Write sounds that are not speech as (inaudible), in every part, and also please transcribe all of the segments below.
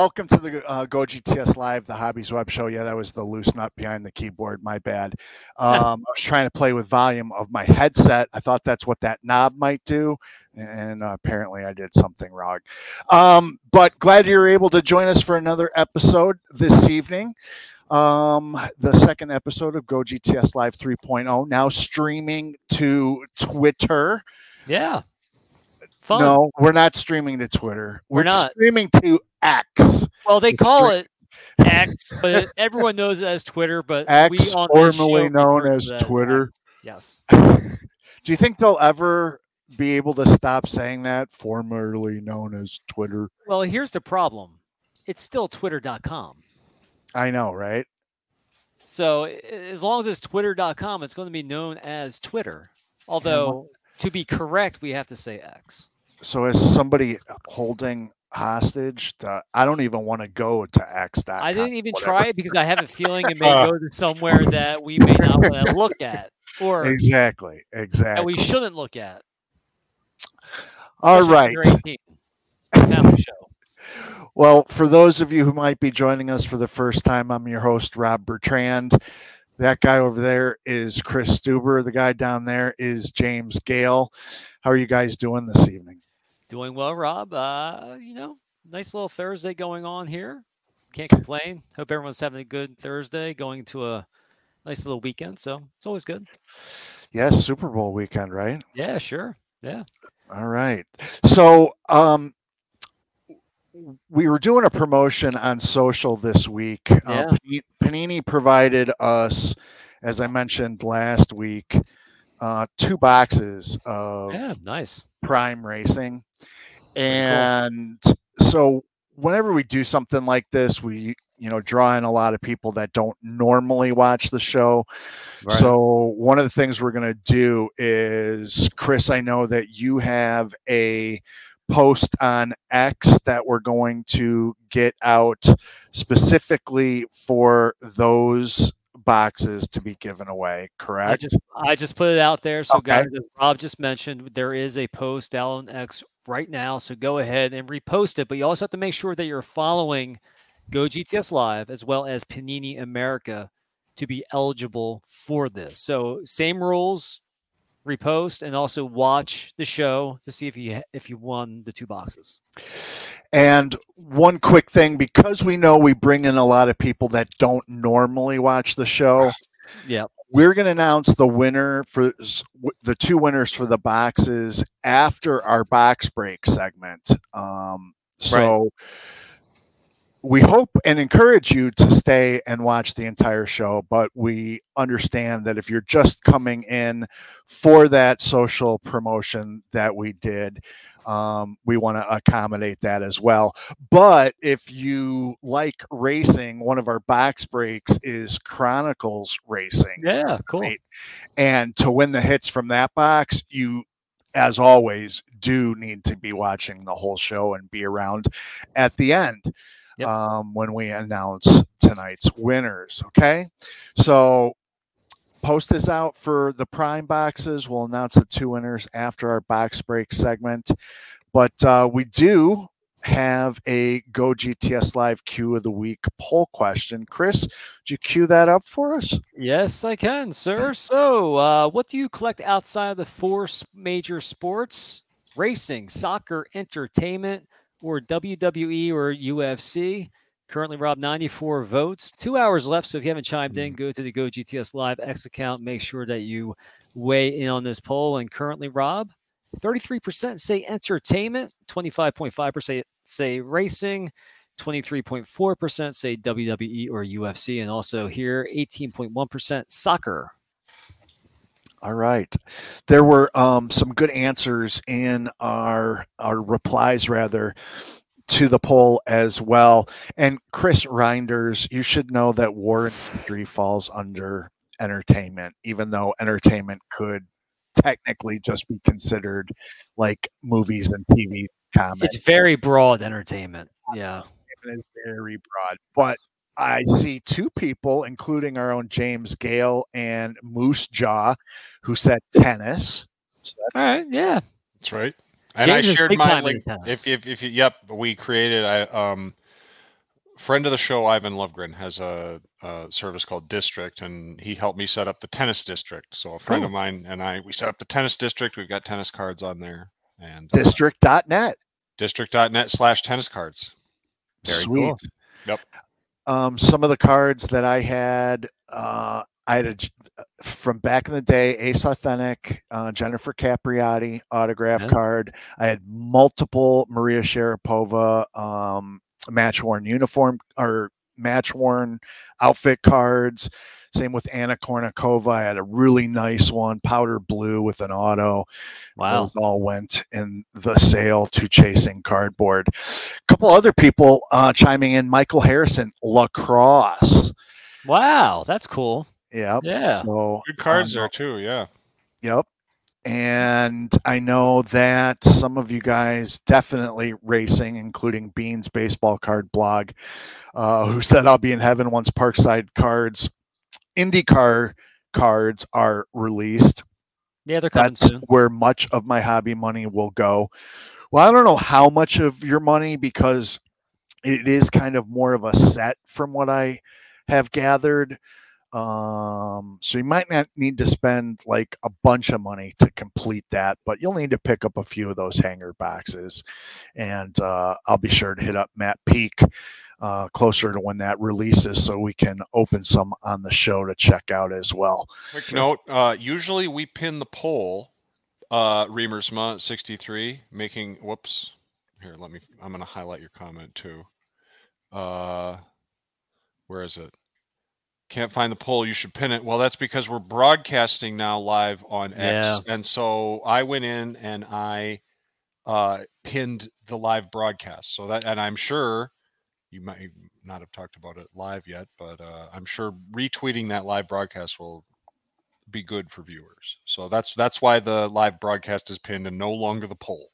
welcome to the uh, Go GTS Live, the Hobby's Web Show. Yeah, that was the loose nut behind the keyboard. My bad. (laughs) Um, I was trying to play with volume of my headset. I thought that's what that knob might do, and uh, apparently I did something wrong. Um, but glad you're able to join us for another episode this evening. Um, the second episode of Go GTS Live 3.0, now streaming to Twitter. Yeah. Fun. No, we're not streaming to Twitter. We're not. streaming to X. Well, they It's call stre- it X, but (laughs) everyone knows it as Twitter. But X, we on formerly known as Twitter. X. Yes. (laughs) Do you think they'll ever be able to stop saying that? Formerly known as Twitter. Well, here's the problem. It's still twitter.com. I know, right? So as long as it's twitter.com, it's going to be known as Twitter. Although to be correct, we have to say X. So as somebody holding hostage? The, I don't even want to go to X. That I didn't even try it because I have a feeling it (laughs) may go to somewhere that we may not (laughs) want to look at or Exactly. that Exactly. we shouldn't look at. All right. if you're 18. Family show. Well, for those of you who might be joining us for the first time, I'm your host, Rob Bertrand. That guy over there is Chris Stuber. The guy down there is James Gale. How are you guys doing this evening? Doing well, Rob. Uh, you know, nice little Thursday going on here. Can't complain. Hope everyone's having a good Thursday, going to a nice little weekend. So it's always good. Yes, Super Bowl weekend, right? Yeah, sure. Yeah. All right. So, um, we were doing a promotion on social this week. Yeah. Uh, Panini provided us, as I mentioned last week, uh, two boxes of Yeah. Nice. Prime Racing. cool. And so whenever we do something like this, we you know draw in a lot of people that don't normally watch the show. So one of the things we're going to do is Chris, I know that you have a post on X that we're going to get out specifically for those boxes to be given away, correct? I just I just put it out there. So Okay. guys, as Rob just mentioned, there is a post on X right now. So go ahead and repost it. But you also have to make sure that you're following Go GTS Live as well as Panini America to be eligible for this. So same rules, repost and also watch the show to see if you if you won the two boxes. And one quick thing, because we know we bring in a lot of people that don't normally watch the show, Yeah. we're going to announce the winner for the two winners for the boxes after our box break segment. Um, so we hope and encourage you to stay and watch the entire show, but we understand that if you're just coming in for that social promotion that we did, um, we want to accommodate that as well. But if you like racing, one of our box breaks is Chronicles Racing. Yeah, cool. And to win the hits from that box, you, as always, do need to be watching the whole show and be around at the end Yep. um, when we announce tonight's winners. Okay. So post is out for the prime boxes. We'll announce the two winners after our box break segment. But uh, we do have a Go GTS Live Q of the Week poll question. Chris, would you cue that up for us? Yes, I can, sir. So, uh, what do you collect outside of the four major sports? Racing, soccer, entertainment, or WWE or UFC? Currently, Rob, 94 votes. Two hours left. So, if you haven't chimed in, hmm. go to the Go GTS Live X account. Make sure that you weigh in on this poll. And currently, Rob, 33% say entertainment, 25.5% say racing, 23.4% say WWE or UFC, and also here 18.1% soccer. All right. There were um, some good answers in our our replies rather to the poll as well. And Chris Reinders, you should know that war and victory falls under entertainment, even though entertainment could technically just be considered like movies and TV comments. It's very broad entertainment. Yeah. It is very broad. But I see two people, including our own James Gale and Moose Jaw, who said tennis. So All right. Yeah. That's right. And James I shared my link. If, if if you, yep, we created. I um, friend of the show, Ivan Lovegren, has a, a, service called District, and he helped me set up the tennis district. So a friend of mine and I, we set up the tennis district. We've got tennis cards on there, and uh, district.net. District.net slash tennis cards. Very Sweet. Cool. Yep. Um, some of the cards that I had, uh, I had a, from back in the day, Ace Authentic, uh, Jennifer Capriati autograph yeah. card. I had multiple Maria Sharapova um, match worn uniform or match worn outfit cards. Same with Anna Kournikova. I had a really nice one, powder blue with an auto. Wow. Those all went in the sale to Chasing Cardboard. A couple other people uh, chiming in Michael Harrison, lacrosse. Wow, that's cool. Yep. Yeah. So, Good cards um, there too. Yeah. Yep. And I know that some of you guys definitely racing, including Beans Baseball Card Blog, uh, who said I'll be in heaven once Parkside cards, IndyCar cards are released. Yeah, they're coming That's soon. where much of my hobby money will go. Well, I don't know how much of your money because it is kind of more of a set from what I have gathered. Um, so you might not need to spend like a bunch of money to complete that, but you'll need to pick up a few of those hanger boxes. And uh, I'll be sure to hit up Matt Peak uh, closer to when that releases so we can open some on the show to check out as well. Quick note uh, usually we pin the poll, uh, Remersma 63, making whoops. Here, let me, I'm going to highlight your comment too. Uh, where is it? Can't find the poll. You should pin it. Well, that's because we're broadcasting now live on X, yeah. and so I went in and I uh, pinned the live broadcast. So that, and I'm sure you might not have talked about it live yet, but uh, I'm sure retweeting that live broadcast will be good for viewers. So that's that's why the live broadcast is pinned and no longer the poll.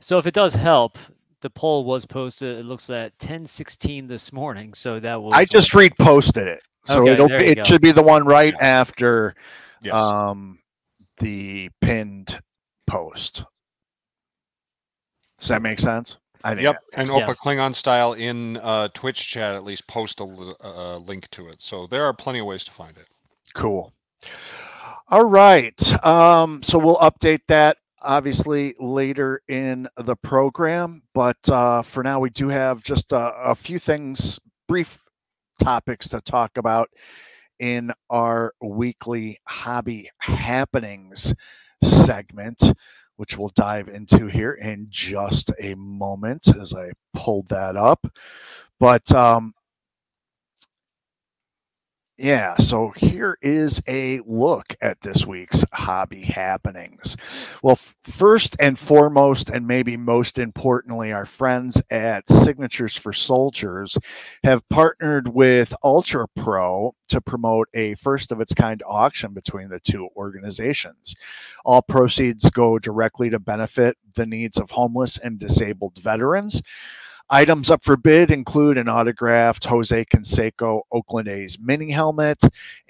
So if it does help, the poll was posted. It looks at 10:16 this morning. So that was. I just reposted it, so okay, it'll it go. should be the one right yeah. after yes. um, the pinned post. Does that make sense? I think. Yep, and Opa yes. Klingon style in uh, Twitch chat at least post a uh, link to it. So there are plenty of ways to find it. Cool. All right. Um, so we'll update that obviously later in the program. But uh, for now, we do have just a, a few things, brief topics to talk about in our weekly hobby happenings segment, which we'll dive into here in just a moment as I pulled that up. But um, yeah, so here is a look at this week's hobby happenings. Well, first and foremost, and maybe most importantly, our friends at Signatures for Soldiers have partnered with Ultra Pro to promote a first of its kind auction between the two organizations. All proceeds go directly to benefit the needs of homeless and disabled veterans. Items up for bid include an autographed Jose Canseco Oakland A's mini helmet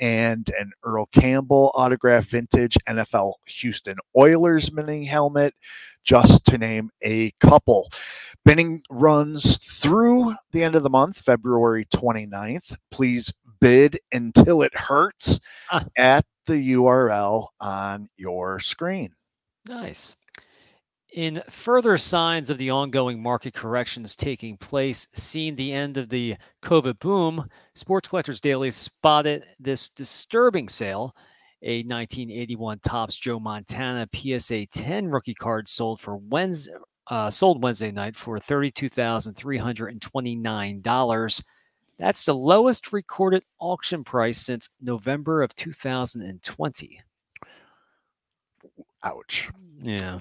and an Earl Campbell autographed vintage NFL Houston Oilers mini helmet, just to name a couple. Bidding runs through the end of the month, February 29th. Please bid until it hurts at the URL on your screen. Nice. In further signs of the ongoing market corrections taking place, seeing the end of the COVID boom, Sports Collectors Daily spotted this disturbing sale. A 1981 Topps Joe Montana PSA 10 rookie card sold for Wednesday, uh, sold Wednesday night for $32,329. That's the lowest recorded auction price since November of 2020. Ouch. Yeah.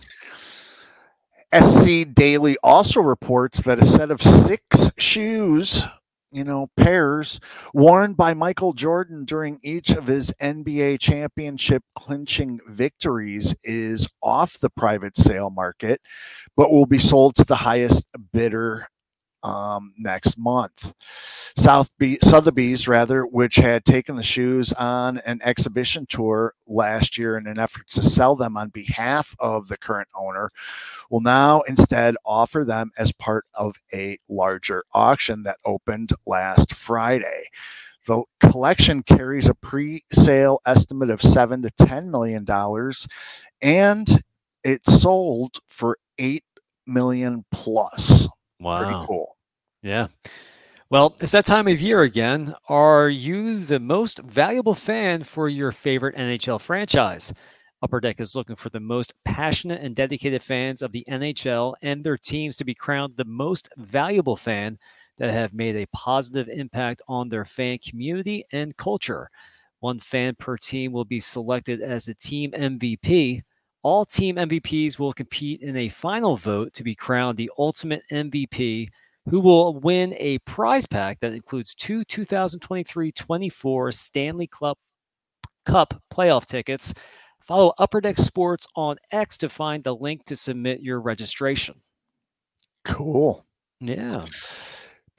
SC Daily also reports that a set of six shoes, you know, pairs worn by Michael Jordan during each of his NBA championship clinching victories is off the private sale market, but will be sold to the highest bidder um, next month. South Be- Sotheby's, rather, which had taken the shoes on an exhibition tour last year in an effort to sell them on behalf of the current owner, will now instead offer them as part of a larger auction that opened last Friday. The collection carries a pre-sale estimate of seven to ten million dollars, and it sold for eight million plus. Wow. Pretty cool. Yeah. Well, it's that time of year again. Are you the most valuable fan for your favorite NHL franchise? Upper Deck is looking for the most passionate and dedicated fans of the NHL and their teams to be crowned the most valuable fan that have made a positive impact on their fan community and culture. One fan per team will be selected as a team MVP. All team MVPs will compete in a final vote to be crowned the ultimate MVP, who will win a prize pack that includes two 2023 24 Stanley Cup, Cup playoff tickets. Follow Upper Deck Sports on X to find the link to submit your registration. Cool. Yeah.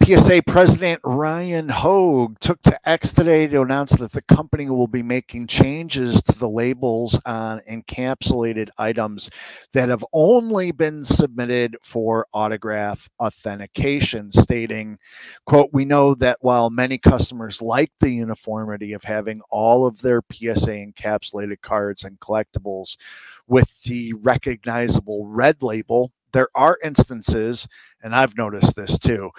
PSA President Ryan Hoge took to X today to announce that the company will be making changes to the labels on encapsulated items that have only been submitted for autograph authentication, stating, quote, we know that while many customers like the uniformity of having all of their PSA encapsulated cards and collectibles with the recognizable red label, there are instances, and I've noticed this too,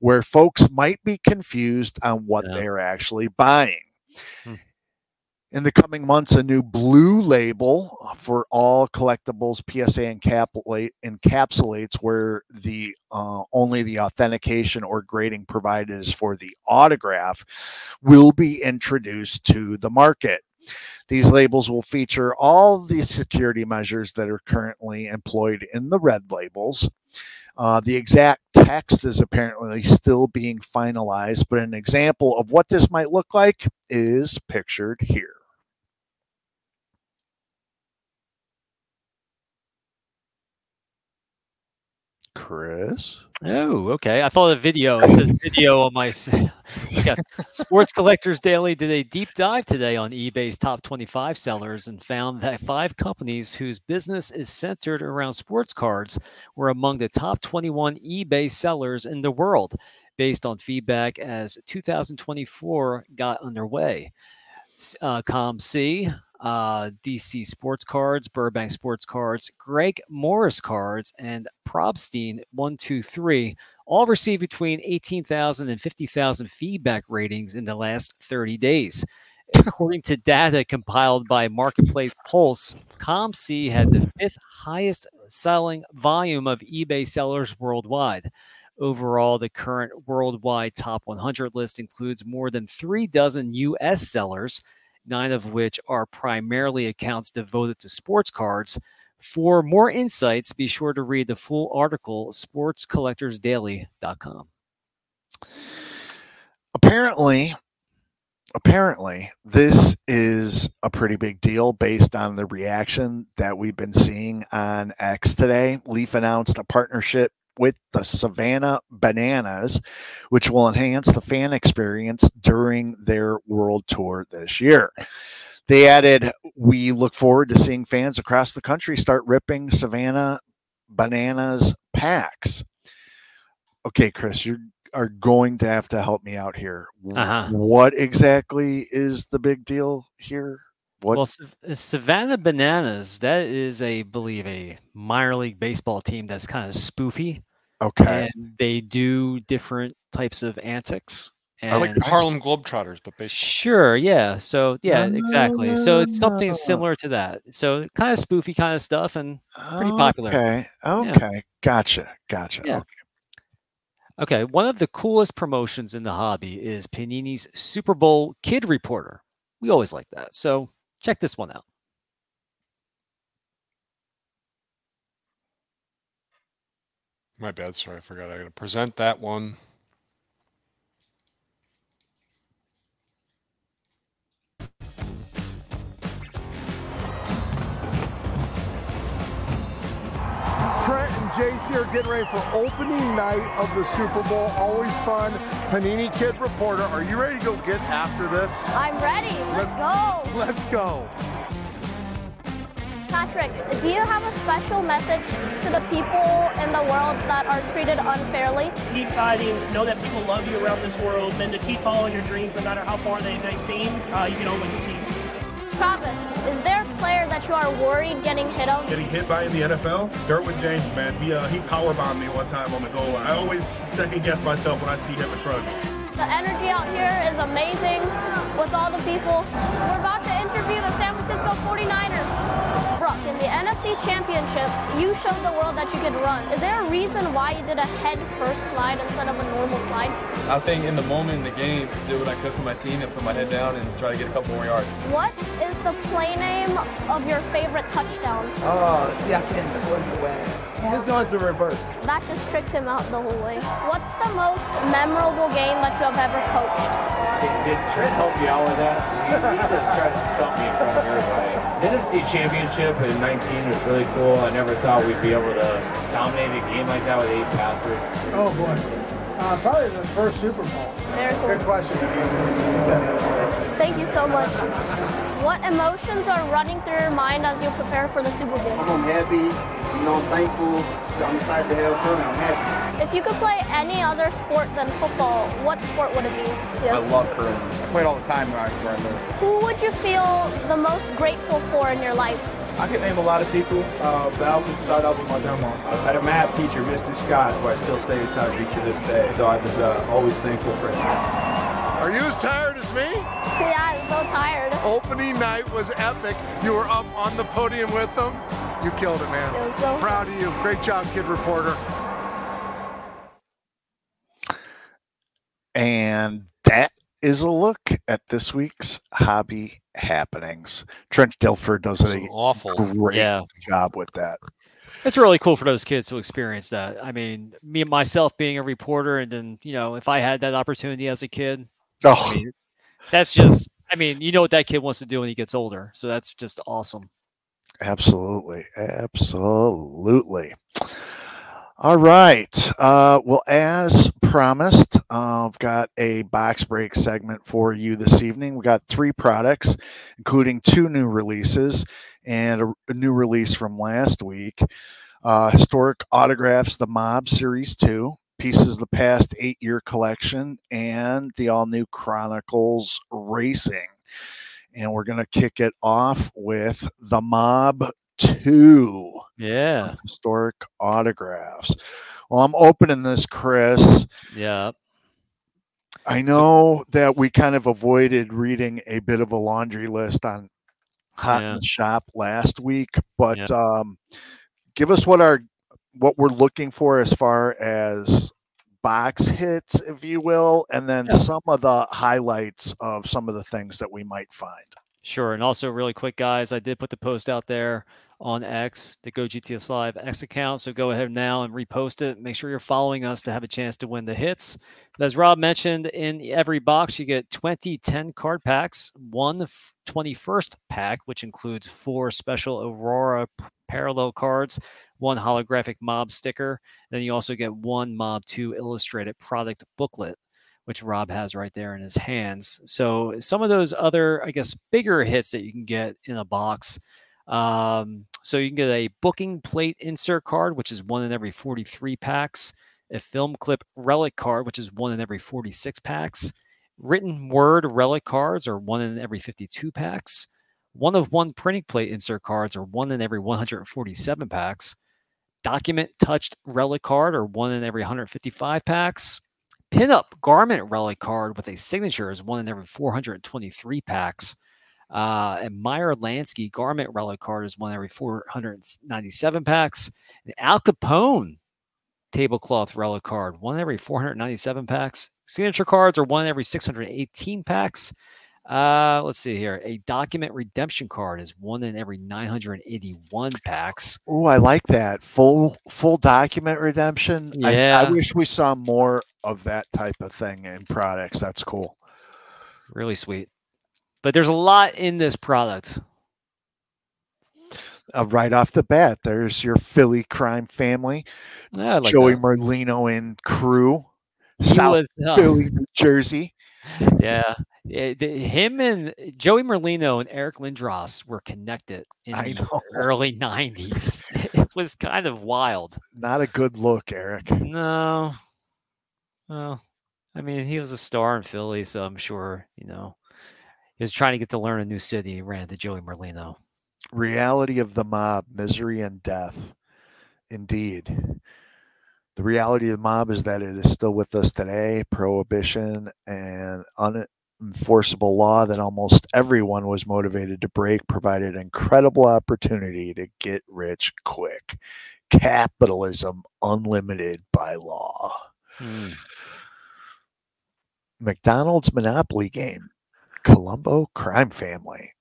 where folks might be confused on what Yeah. they're actually buying. Hmm. In the coming months, a new blue label for all collectibles PSA encapsulate, encapsulates where the uh, only the authentication or grading provided is for the autograph will be introduced to the market. These labels will feature all the security measures that are currently employed in the red labels. Uh, the exact text is apparently still being finalized, but an example of what this might look like is pictured here. Chris? Oh, okay. I thought a video. It said (laughs) video on my. yeah. Sports Collectors Daily did a deep dive today on eBay's top 25 sellers and found that five companies whose business is centered around sports cards were among the top 21 eBay sellers in the world, based on feedback as 2024 got underway. Uh, ComC, uh, DC Sports Cards, Burbank Sports Cards, Greg Morris Cards, and Probstein 123 all received between 18,000 and 50,000 feedback ratings in the last 30 days. According to data compiled by Marketplace Pulse, ComC had the fifth highest selling volume of eBay sellers worldwide. Overall, the current worldwide top 100 list includes more than three dozen US sellers, nine of which are primarily accounts devoted to sports cards. For more insights, be sure to read the full article sportscollectorsdaily.com. apparently apparently this is a pretty big deal based on the reaction that we've been seeing on X today. Leaf announced a partnership with the Savannah Bananas, which will enhance the fan experience during their world tour this year. They added, We look forward to seeing fans across the country start ripping Savannah Bananas packs. Okay, Chris, you are going to have to help me out here. Uh-huh. What exactly is the big deal here? What? Well, uh, Savannah Bananas, that is a believe a minor league baseball team that's kind of spoofy, okay. and they do different types of antics. I like the Harlem Globetrotters, but baseball. Sure, yeah. So yeah, exactly. So it's something similar to that. So kind of spoofy kind of stuff, and pretty popular. Okay. Okay. Gotcha. Gotcha. Yeah. Okay. Okay, one of the coolest promotions in the hobby is Panini's Super Bowl Kid Reporter. We always like that. So check this one out. My bad. Sorry, I forgot. I got to present that one. Jace here, getting ready for opening night of the Super Bowl. Always fun. Panini Kid reporter, are you ready to go get after this? I'm ready. Let's go. Let's go. Patrick, do you have a special message to the people in the world that are treated unfairly? Keep fighting. Know that people love you around this world. And to keep following your dreams, no matter how far they may seem, uh, you can always achieve. Travis, is there a player that you are worried getting hit? Getting hit by in the NFL? Derwin James, man. He, uh, he power bombed me one time on the goal. line. I always second guess myself when I see him in front of me. The energy out here is amazing with all the people. We're about to interview the San Francisco 49ers. Brock, in the NFC Championship, you showed the world that you could run. Is there a reason why you did a head first slide instead of a normal slide? I think in the moment in the game, did what I could for my team and put my head down and try to get a couple more yards. What is the play name of your favorite touchdown? Oh, see, I can't tell you when. Just know it's the reverse. That just tricked him out the whole way. What's the most memorable game that you have ever coached? Did, did Trent help you out with that? He, he just tried to stump me in front of everybody. The NFC Championship in 19 was really cool. I never thought we'd be able to dominate a game like that with eight passes. Oh boy. Uh, probably the first Super Bowl. Very cool. Good question. Thank you so much. What emotions are running through your mind as you prepare for the Super Bowl? I'm happy, you know, I'm thankful. I'm excited to have fun. I'm happy. If you could play any other sport than football, what sport would it be? I love curling. I play it all the time where I, where I live. Who would you feel the most grateful for in your life? I can name a lot of people, uh, but I'll just start off with my grandma. I had a math teacher, Mr. Scott, who I still stay in touch with to this day. So I was uh, always thankful for him. Are you as tired as me? Yeah, I'm so tired. Opening night was epic. You were up on the podium with them. You killed it, man. It was so Proud of you. Great job, kid reporter. And that is a look at this week's hobby happenings. Trent Dilfer does This a awful. great Yeah. job with that. It's really cool for those kids to experience that. I mean, me and myself being a reporter, and then you know, if I had that opportunity as a kid, Oh, I mean, that's just. I mean, you know what that kid wants to do when he gets older, so that's just awesome. Absolutely. Absolutely. All right. Uh, well, as promised, uh, I've got a box break segment for you this evening. We got three products, including two new releases and a, a new release from last week. Uh, Historic Autographs, the Mob Series 2, Pieces of the Past eight year collection, and the all new Chronicles Racing. And we're going to kick it off with the Mob 2 Yeah, historic autographs. Well, I'm opening this, Chris. yeah, I know that we kind of avoided reading a bit of a laundry list on Hot Yeah. in the Shop last week, but um, give us what our what we're looking for as far as box hits, if you will, and then some of the highlights of some of the things that we might find. sure. And also, really quick, guys, I did put the post out there on X, the Go GTS Live X account. So go ahead now and repost it. Make sure you're following us to have a chance to win the hits. As Rob mentioned, in every box, you get 20 10 card packs, one f- 21st pack, which includes four special Aurora parallel cards, one holographic mob sticker. Then you also get one Mob 2 illustrated product booklet which Rob has right there in his hands. So some of those other, I guess, bigger hits that you can get in a box. Um, so you can get a booking plate insert card, which is one in every 43 packs, a film clip relic card, which is one in every 46 packs, written word relic cards are one in every 52 packs, one of one printing plate insert cards are one in every 147 packs, document touched relic card are one in every 155 packs, pinup garment relic card with a signature is one in every 423 packs. Uh, and Meyer Lansky garment relic card is one every 497 packs. And Al Capone tablecloth relic card, one every 497 packs. Signature cards are one every 618 packs. Uh, let's see here. A document redemption card is one in every 981 packs. Oh, I like that full full document redemption. I- I, wish we saw more of that type of thing in products. That's cool. Really sweet. But there's a lot in this product. uh, right off the bat, there's your Philly crime family, Yeah, like Joey that. Merlino and crew, He South was, uh, Philly, New Jersey. Yeah. The- him and Joey Merlino and Eric Lindros were connected in I the know. (laughs) early 90s. (laughs) It was kind of wild. Not a good look, Eric. No. Well, I mean, he was a star in Philly, so I'm sure, you know, he was trying to get to learn a new city. He ran to Joey Merlino. Reality of the mob, misery and death. Indeed. The reality of the mob is that it is still with us today. Prohibition and unenforceable law that almost everyone was motivated to break provided incredible opportunity to get rich quick. Capitalism unlimited by law. Hmm. McDonald's Monopoly game. Colombo crime family.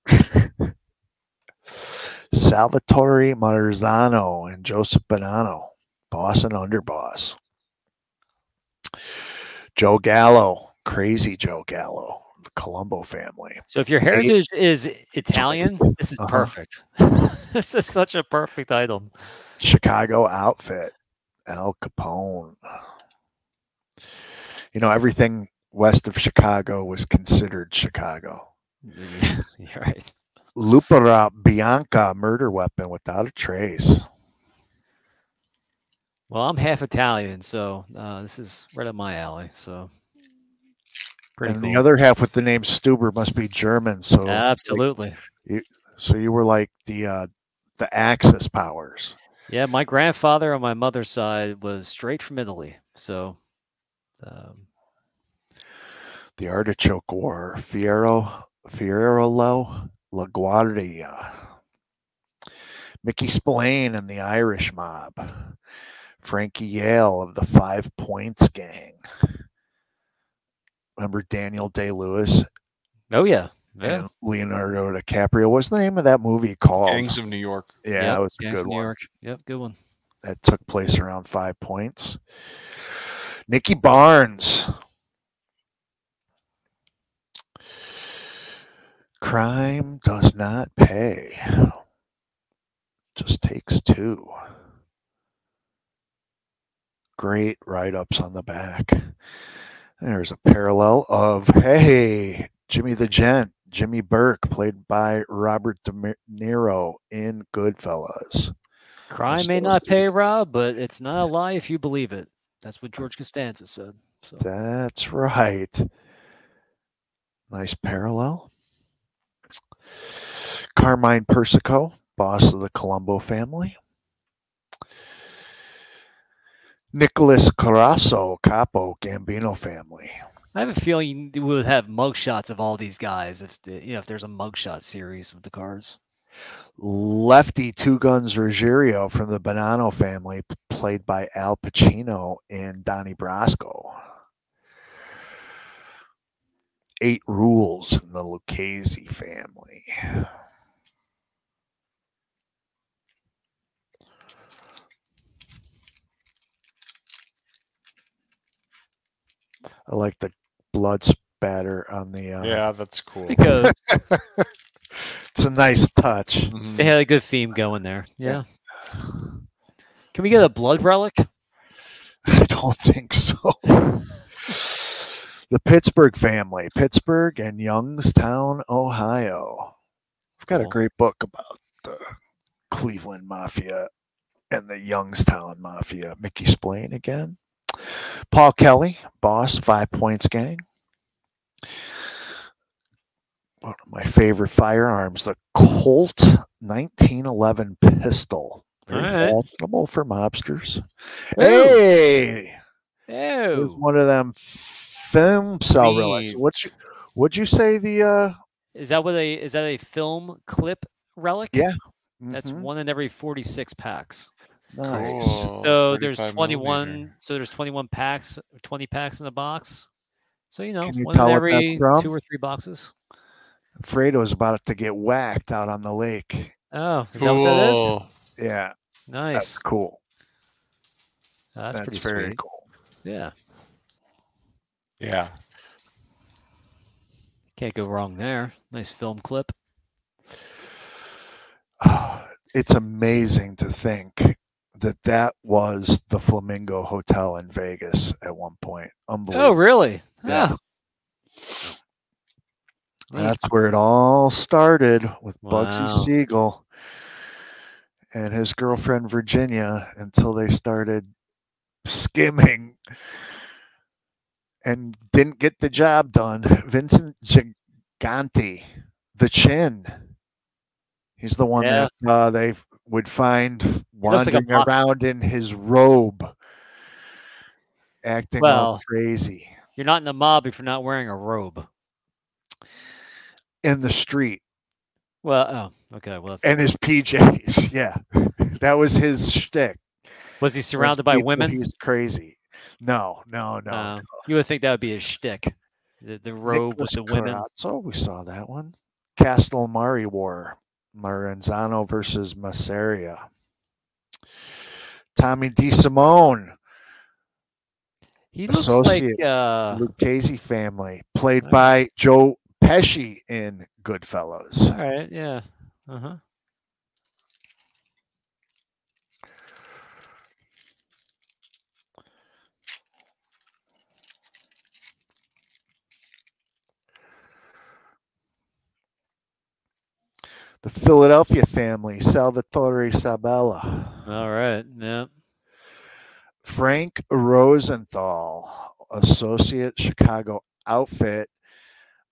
Salvatore Marzano and Joseph Bonanno, boss and underboss. Joe Gallo, crazy Joe Gallo, the Colombo family. So if your Eight- heritage is Italian, this is Uh-huh. perfect. (laughs) this is such a perfect item. Chicago outfit, Al Capone. You know, everything west of Chicago was considered Chicago. (laughs) You're right. Lupara Bianca murder weapon without a trace. Well, I'm half Italian, so uh, this is right up my alley. So pretty and cool. the other half with the name Stuber must be German. So like, Absolutely. you, so you were like the uh, the Axis powers. Yeah, my grandfather on my mother's side was straight from Italy. So um, The Artichoke War, Fiero Fierro LaGuardia, Mickey Spillane and the Irish Mob, Frankie Yale of the Five Points Gang. Remember Daniel Day Lewis oh yeah, yeah. and Leonardo DiCaprio? What's the name of that movie called? Gangs of New York. Yeah, Yep, that was a good of New one. York. Yep, good one. that took place around five points. Nikki Barnes. Crime does not pay. Just takes two. Great write ups on the back. There's a parallel of, hey, Jimmy the Gent, Jimmy Burke, played by Robert De Niro in Goodfellas. Crime may not pay, Rob, but it's not a lie if you believe it. That's what George Costanza said. So That's right. Nice parallel. Carmine Persico, boss of the Colombo family. Nicholas Corozzo, capo Gambino family. I have a feeling you would have mugshots of all these guys if the, you know if there's a mugshot series of the cards. Lefty Two Guns Ruggiero from the Bonanno family, played by Al Pacino and Donnie Brasco. Eight Rules in the Lucchese family. I like the blood spatter on the. Uh, Yeah, that's cool. Because (laughs) it's a nice touch. Mhm. they had a good theme going there. Yeah. Can we get a blood relic? (laughs) I don't think so. (laughs) the Pittsburgh family, Pittsburgh and Youngstown, Ohio. I've got a great book about the Cleveland Mafia and the Youngstown Mafia. Mickey Spillane again. Paul Kelly, boss, Five Points Gang. One of my favorite firearms, the Colt 1911 pistol. Very right. fashionable for mobsters. Ooh. Hey, there's Oh, one of them film cell relics. Sweet. what'd you say the uh is that what a is that a film clip relic? Yeah. That's mhm, one in every 46 packs. nice. Cool. So there's 21. millimeter. So there's 21 packs, 20 packs in a box. So you know, Can you one in every two or three boxes. Fredo's about to get whacked out on the lake. Oh, is that what that is? Cool. Yeah, Nice. that's cool. That's, That's, pretty very sweet. cool. Yeah, Yeah. can't go wrong there. Nice film clip. (sighs) it's amazing to think that that was the Flamingo Hotel in Vegas at one point. Unbelievable. Oh, really? Yeah. Ah. That's where it all started with Bugsy Siegel and his girlfriend Virginia until they started skimming and didn't get the job done. (laughs) Vincent Gigante, the chin. He's the one Yeah. that uh, they would find looks like wandering around in his robe, acting all crazy You're not in the mob if you're not wearing a robe. in the street. Well, oh, okay. Well, and his PJs. (laughs) Yeah, (laughs) that was his shtick. was he surrounded by women? He's crazy. No, no, no. Uh, you would think that would be his shtick. The, the robe Nicholas with the women. Corozzo, we saw that one. Castellammarese War, Maranzano versus Masseria. Tommy DeSimone, He looks associate like uh, Lucchese family, played by Joe Pesci in Goodfellas. all right. Yeah. Uh huh. The Philadelphia family, Salvatore Sabella. All right. Yeah. Frank Rosenthal, associate Chicago outfit,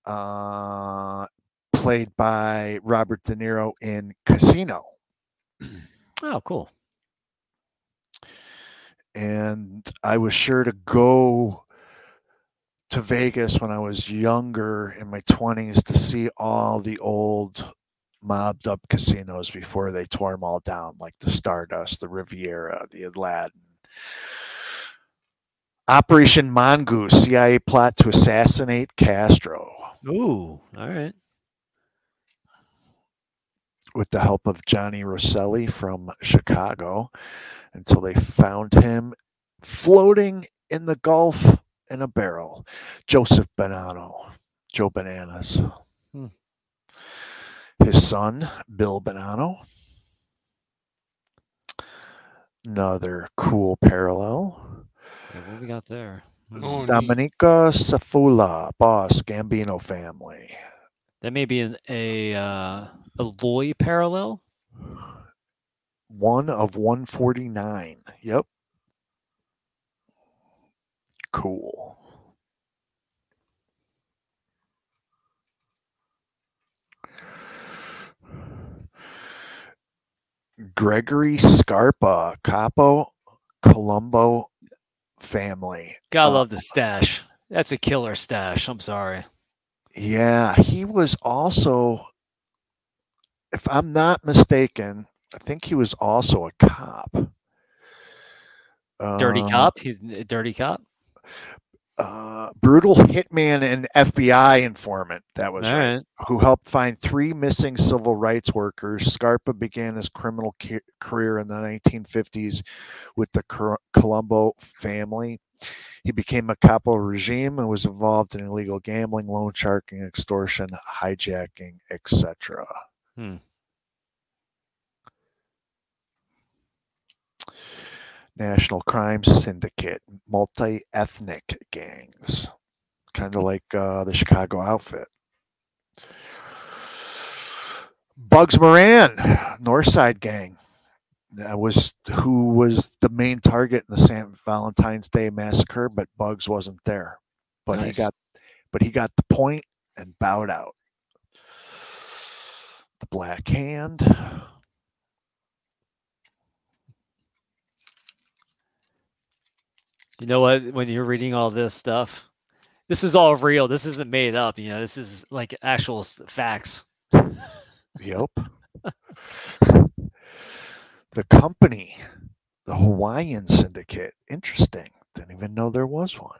uh, played by Robert De Niro in Casino. (clears throat) Oh, cool. And I was sure to go to Vegas when I was younger in my 20s to see all the old mobbed up casinos before they tore them all down, like the Stardust, the Riviera, the Aladdin. Operation Mongoose, CIA plot to assassinate Castro Ooh. All right. with the help of Johnny Rosselli from Chicago until they found him floating in the Gulf in a barrel. Joseph Bonanno, Joe Bananas. His son, Bill Bonanno. Another cool parallel. Yeah, what we got there? Hmm. Oh, neat. Dominica Safula, boss, Gambino family. That may be an, a uh, a Loy parallel. One of 149. Yep. Cool. Gregory Scarpa, Capo Colombo family. Gotta Uh, love the stash. That's a killer stash. I'm sorry. Yeah, he was also, if I'm not mistaken, I think he was also a cop. Dirty Um, cop. He's a dirty cop. Uh, brutal hitman and FBI informant. That was right, right. Who helped find three missing civil rights workers. Scarpa began his criminal ca- career in the 1950s with the Cor- Colombo family. He became a capo regime and was involved in illegal gambling, loan sharking, extortion, hijacking, etc. Hmm. National Crime Syndicate, multi ethnic gangs, kind of like uh, the Chicago outfit. Bugs Moran, Northside Gang, that was who was the main target in the St. Valentine's Day massacre, but Bugs wasn't there. But Nice. he got, but he got the point and bowed out. The Black Hand. You know what? When you're reading all this stuff, this is all real. This isn't made up. You know, this is like actual facts. Yep. the company, the Hawaiian Syndicate. Interesting. Didn't even know there was one.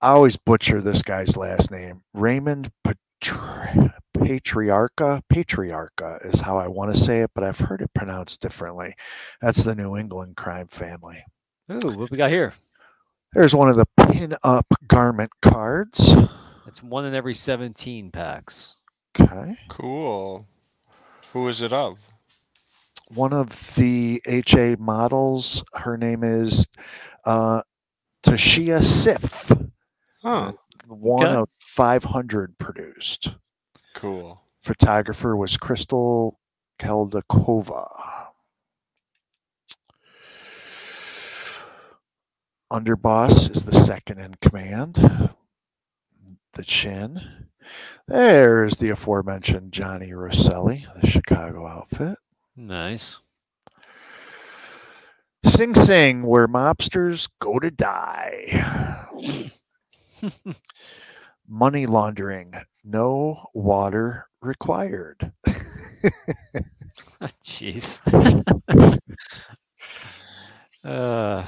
I always butcher this guy's last name. Raymond Patri- Patriarca. Patriarca is how I want to say it, but I've heard it pronounced differently. That's the New England crime family. Ooh, what we got here? There's one of the pin-up garment cards. It's one in every 17 packs. Okay. Cool. Who is it of? One of the HA models, her name is uh, Tashia Sif. Huh. One Okay. of 500 produced. Cool. Photographer was Crystal Keldakova. Underboss is the second in command. The chin. There's the aforementioned Johnny Rosselli, the Chicago outfit. Nice. Sing Sing, where mobsters go to die. (laughs) Money laundering, no water required. (laughs) Jeez. (laughs) uh,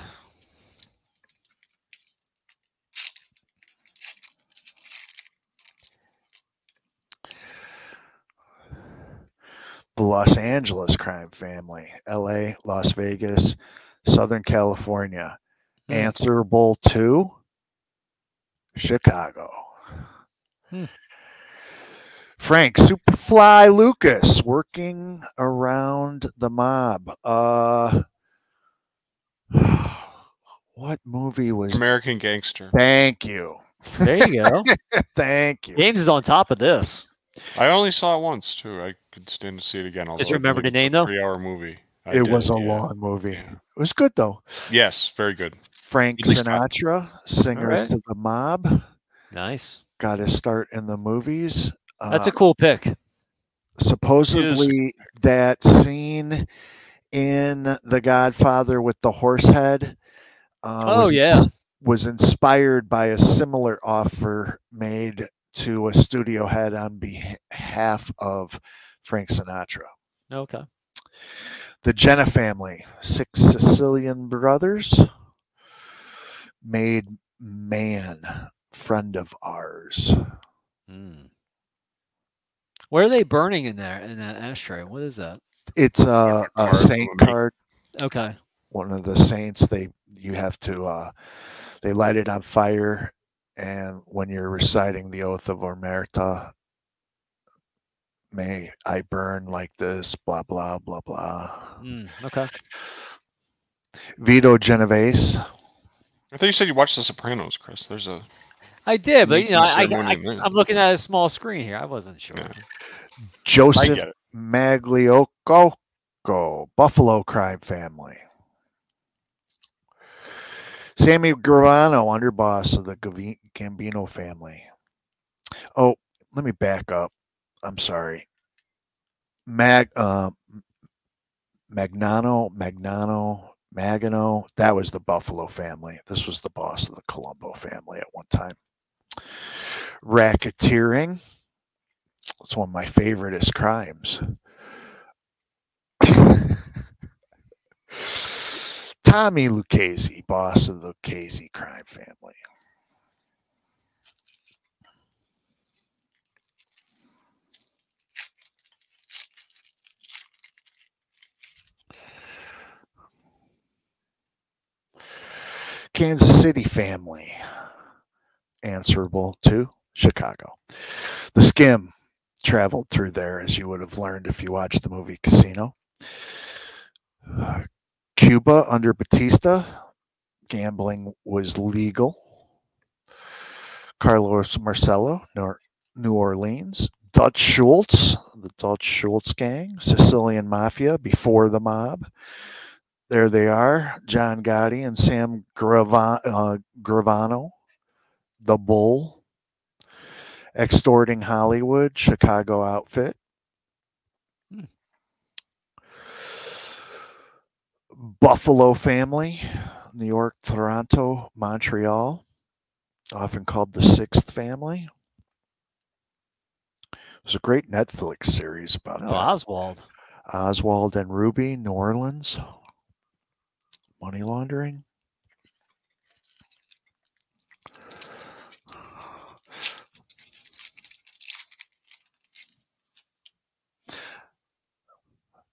the Los Angeles crime family, LA, Las Vegas, Southern California, Hmm. answerable to Chicago. Hmm. Frank Superfly Lucas working around the mob. Uh (sighs) what movie was American Gangster. Thank you. there you go. (laughs) Thank you. James is on top of this. I only saw it once too. I could stand to see it again. although I remember the name, it's though? Three-hour movie. I It did, was a yeah. long movie. It was good though. Yes, very good. Frank Ridley Scott. Sinatra, singer Alright. to the mob, Nice. got his start in the movies. That's Uh, a cool pick. supposedly that scene in The Godfather with the horse head. Uh, Oh, was, yeah. was inspired by a similar offer made to a studio head on behalf of Frank Sinatra. Okay. The Genna family, six Sicilian brothers, made man friend of ours. Mm. What are they burning in there in that ashtray? What is that? It's a, a saint card. Okay. One of the saints. They you have to uh, they light it on fire, and when you're reciting the oath of Omerta, may I burn like this. Blah blah blah blah. Mm, okay. Vito Genovese. I thought you said you watched The Sopranos, Chris. There's a I did, but you know, I, I, I, I'm looking at a small screen here. I wasn't sure. Joseph. Magliocco, Buffalo Crime Family. Sammy Gravano, underboss of the Gambino family. Oh, let me back up. I'm sorry. Mag, uh, Magnano, Magnano, Magano. That was the Buffalo family. This was the boss of the Colombo family at one time. Racketeering. It's one of my favoriteest crimes. (laughs) Tommy Lucchese, boss of the Lucchese crime family. Kansas City family, answerable to Chicago. The skim traveled through there, as you would have learned if you watched the movie Casino. Uh, Cuba under Batista, gambling was legal. Carlos Marcello, Nor- New Orleans. Dutch Schultz, the Dutch Schultz gang, Sicilian Mafia before the mob. There they are, John Gotti and Sam Grava- uh, Gravano, the Bull, extorting Hollywood, Chicago outfit. Buffalo family, New York, Toronto, Montreal, often called the sixth family. It was a great Netflix series about Oh, that. Oswald. Oswald and Ruby, New Orleans. Money laundering.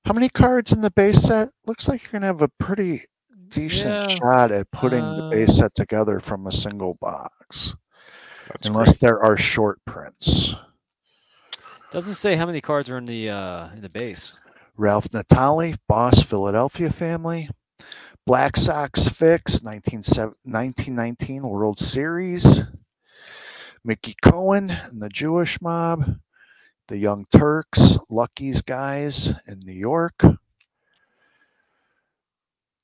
How many cards in the base set? Looks like you're going to have a pretty decent Yeah, shot at putting the uh, base set together from a single box. Unless great. there are short prints. Doesn't say how many cards are in the uh, in the base. Ralph Natali, Boss Philadelphia family. Black Sox Fix, 19, 1919 World Series. Mickey Cohen and the Jewish Mob. The Young Turks, Lucky's guys in New York.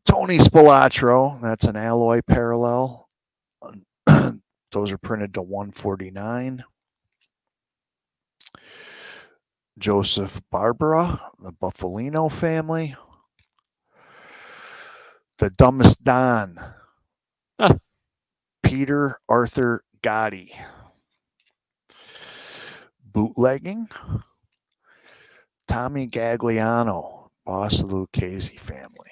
Tony Spilotro, that's an alloy parallel. (clears throat) Those are printed to 149. Joseph Barbara, the Bufalino family. The Dumbest Don, Huh. Peter Arthur Gotti. Bootlegging, Tommy Gagliano, boss of the Lucchese family.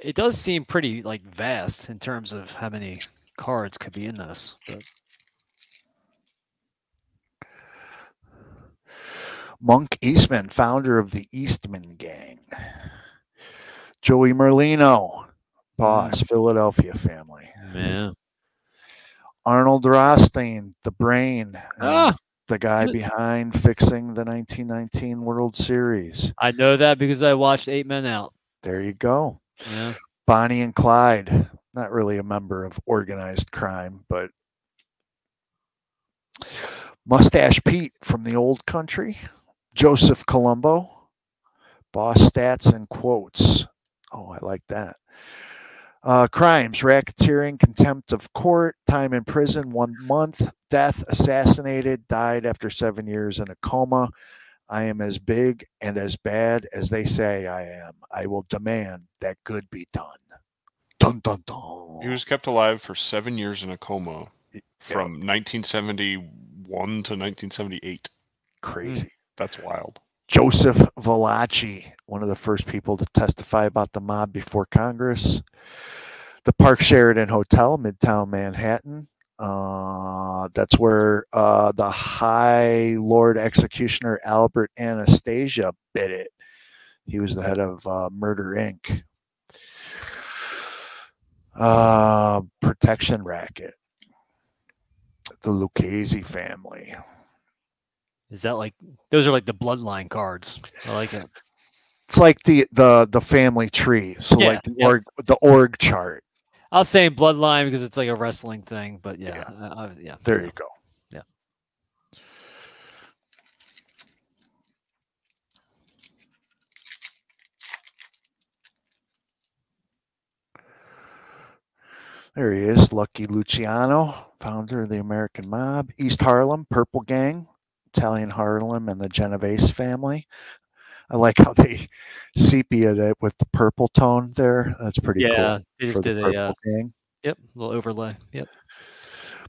It does seem pretty like vast in terms of how many cards could be in this. But Monk Eastman, founder of the Eastman Gang. Joey Merlino, boss, Philadelphia family. man, Arnold Rothstein, the brain, Ah. the guy behind fixing the 1919 World Series. I know that because I watched Eight Men Out. There you go. Yeah. Bonnie and Clyde, not really a member of organized crime, but Mustache Pete from the old country. Joseph Colombo, boss stats and quotes. Oh, I like that. Uh, crimes, racketeering, contempt of court, time in prison, one month, death, assassinated, died after seven years in a coma. I am as big and as bad as they say I am. I will demand that good be done. Dun dun dun. He was kept alive for seven years in a coma from 1971 to 1978. Crazy. That's wild. Joseph Valachi, one of the first people to testify about the mob before Congress. The Park Sheraton Hotel, Midtown Manhattan. Uh, that's where uh, the High Lord Executioner Albert Anastasia bid it. He was the head of uh, Murder Inc. Uh, protection racket. The Lucchese family. Is that like those are like the bloodline cards? I like it. It's like the the the family tree. So Yeah, like the yeah. org the org chart. I was saying bloodline because it's like a wrestling thing, but yeah, I, I, yeah. There you go. Yeah. There he is, Lucky Luciano, founder of the American Mob, East Harlem, Purple Gang, Italian Harlem, and the Genovese family. I like how they (laughs) sepia it with the purple tone there. That's pretty Yeah, cool. they just for the did a uh, Gang. yep, little overlay. Yep.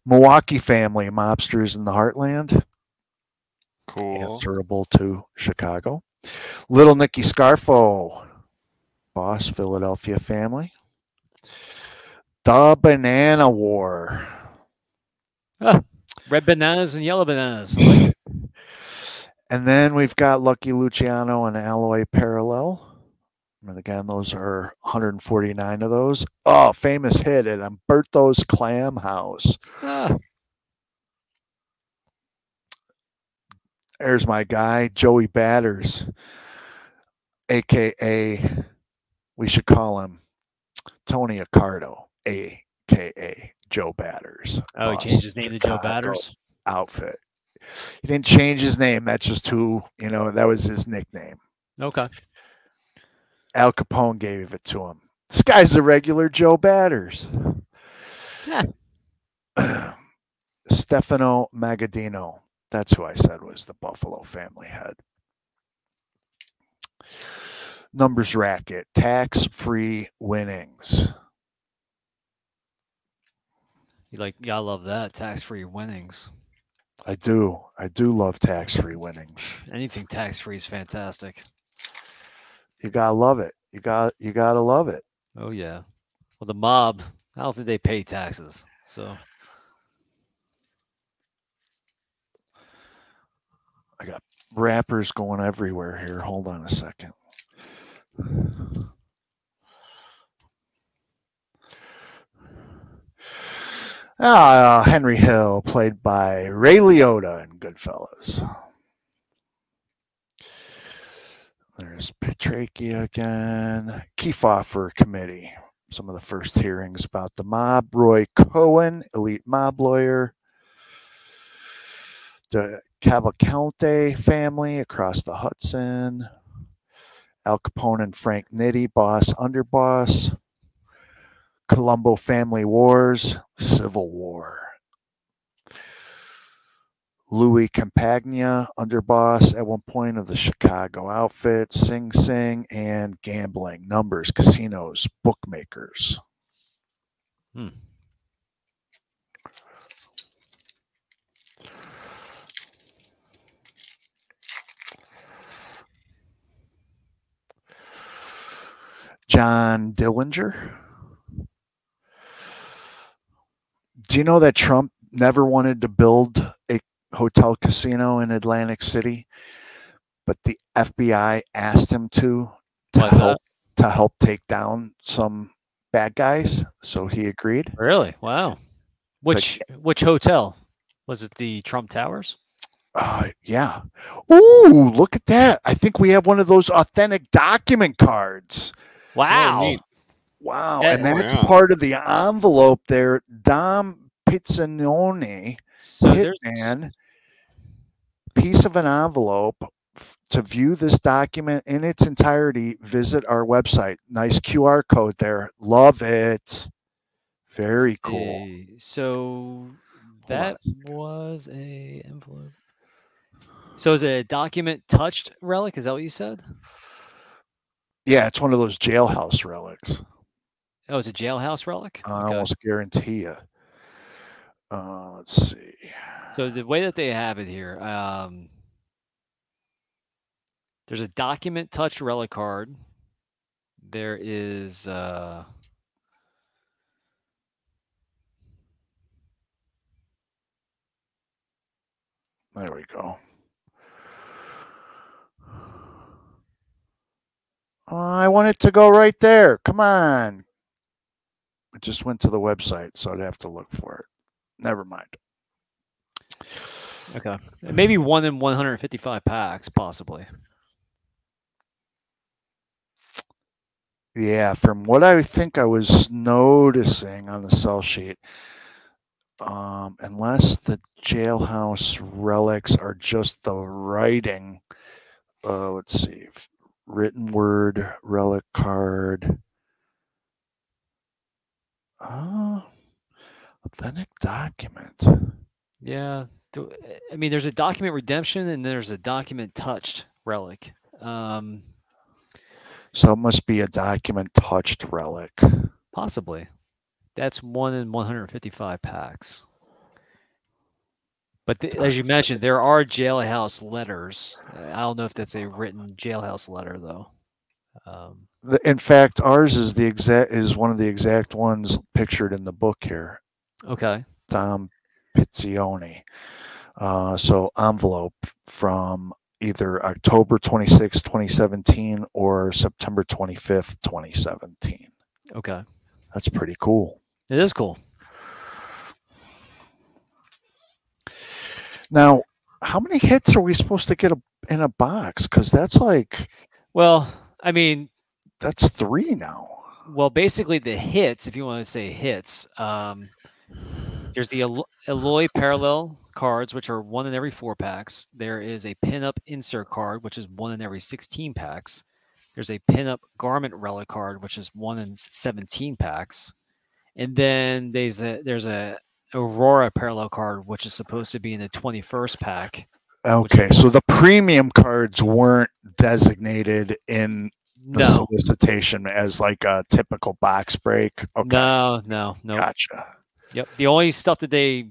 Milwaukee family, mobsters in the heartland. Cool. Answerable to Chicago. Little Nicky Scarfo, boss, Philadelphia family. The Banana War. Ah, red bananas and yellow bananas. I like it. And then we've got Lucky Luciano and Alloy Parallel. And again, those are 149 of those. Oh, famous hit at Umberto's Clam House. Ah, There's my guy, Joey Batters, aka we should call him Tony Accardo, aka Joe Batters. Oh, he changed his name to Joe Batters? Outfit. He didn't change his name. That's just who, you know, that was his nickname. okay. Al Capone gave it to him. This guy's a regular Joe Batters. Yeah. (clears throat) Stefano Magaddino. That's who I said was the Buffalo family head. Numbers racket, tax free winnings. You like, yeah, I love that tax free winnings. I do. I do love tax free winnings. (laughs) Anything tax free is fantastic. You gotta love it. You got you gotta love it. Oh yeah. Well, the mob, I don't think they pay taxes. So I got wrappers going everywhere here. Hold on a second. Ah, Henry Hill, played by Ray Liotta in Goodfellas. There's Petrachia again. Kefauver Committee. Some of the first hearings about the mob. Roy Cohn, elite mob lawyer. The Cavalcante family across the Hudson. Al Capone and Frank Nitti, boss, underboss. Colombo Family Wars, Civil War. Louis Campagna, underboss at one point of the Chicago outfit, Sing Sing, and gambling, numbers, casinos, bookmakers. Hmm. John Dillinger. Do you know that Trump never wanted to build a hotel casino in Atlantic City, but the FBI asked him to to Why's help to help take down some bad guys, so he agreed. Really? Wow. Which which hotel? Was it the Trump Towers? Uh, yeah. Ooh, look at that! I think we have one of those authentic document cards. Wow. neat. Wow, That- and Oh, that's yeah. part of the envelope there. Dom Pizzanone, So hitman, piece of an envelope. To view this document in its entirety, visit our website. Nice QR code there. Love it. Very cool. So a that was a envelope. So is it a document touched relic? Is that what you said? Yeah, it's one of those jailhouse relics. Oh, it's a jailhouse relic. I Okay. almost guarantee you. Uh, let's see. So the way that they have it here, um, there's a document touched relic card. There is uh, There we go. Oh, I want it to go right there. Come on. I just went to the website, so I'd have to look for it. Never mind. okay, maybe one in 155 packs, possibly. Yeah, from what I think I was noticing on the cell sheet, um, unless the jailhouse relics are just the writing, uh, let's see, written word relic card. Uh, authentic document. Yeah, I mean, there's a document redemption and there's a document touched relic. Um, So it must be a document touched relic. Possibly. That's one in 155 packs. But th- as you mentioned, there are jailhouse letters. I don't know if that's a written jailhouse letter, though. Um, in fact, ours is the exact is one of the exact ones pictured in the book here. Okay. Tom Pizzioni. Uh, so envelope from either October 26, 2017 or September 25th, 2017. Okay. That's pretty cool. It is cool. Now, how many hits are we supposed to get a, in a box? Because that's like, Well, I mean, that's three now. well, basically the hits, if you want to say hits, um, there's the alloy parallel cards, which are one in every four packs. There is a pinup insert card, which is one in every 16 packs. There's a pinup garment relic card, which is one in 17 packs. And then there's a there's a Aurora parallel card, which is supposed to be in the 21st pack. Okay, so the premium cards weren't designated in the No. solicitation as like a typical box break. Okay, No, no, no. gotcha. Yep. The only stuff that they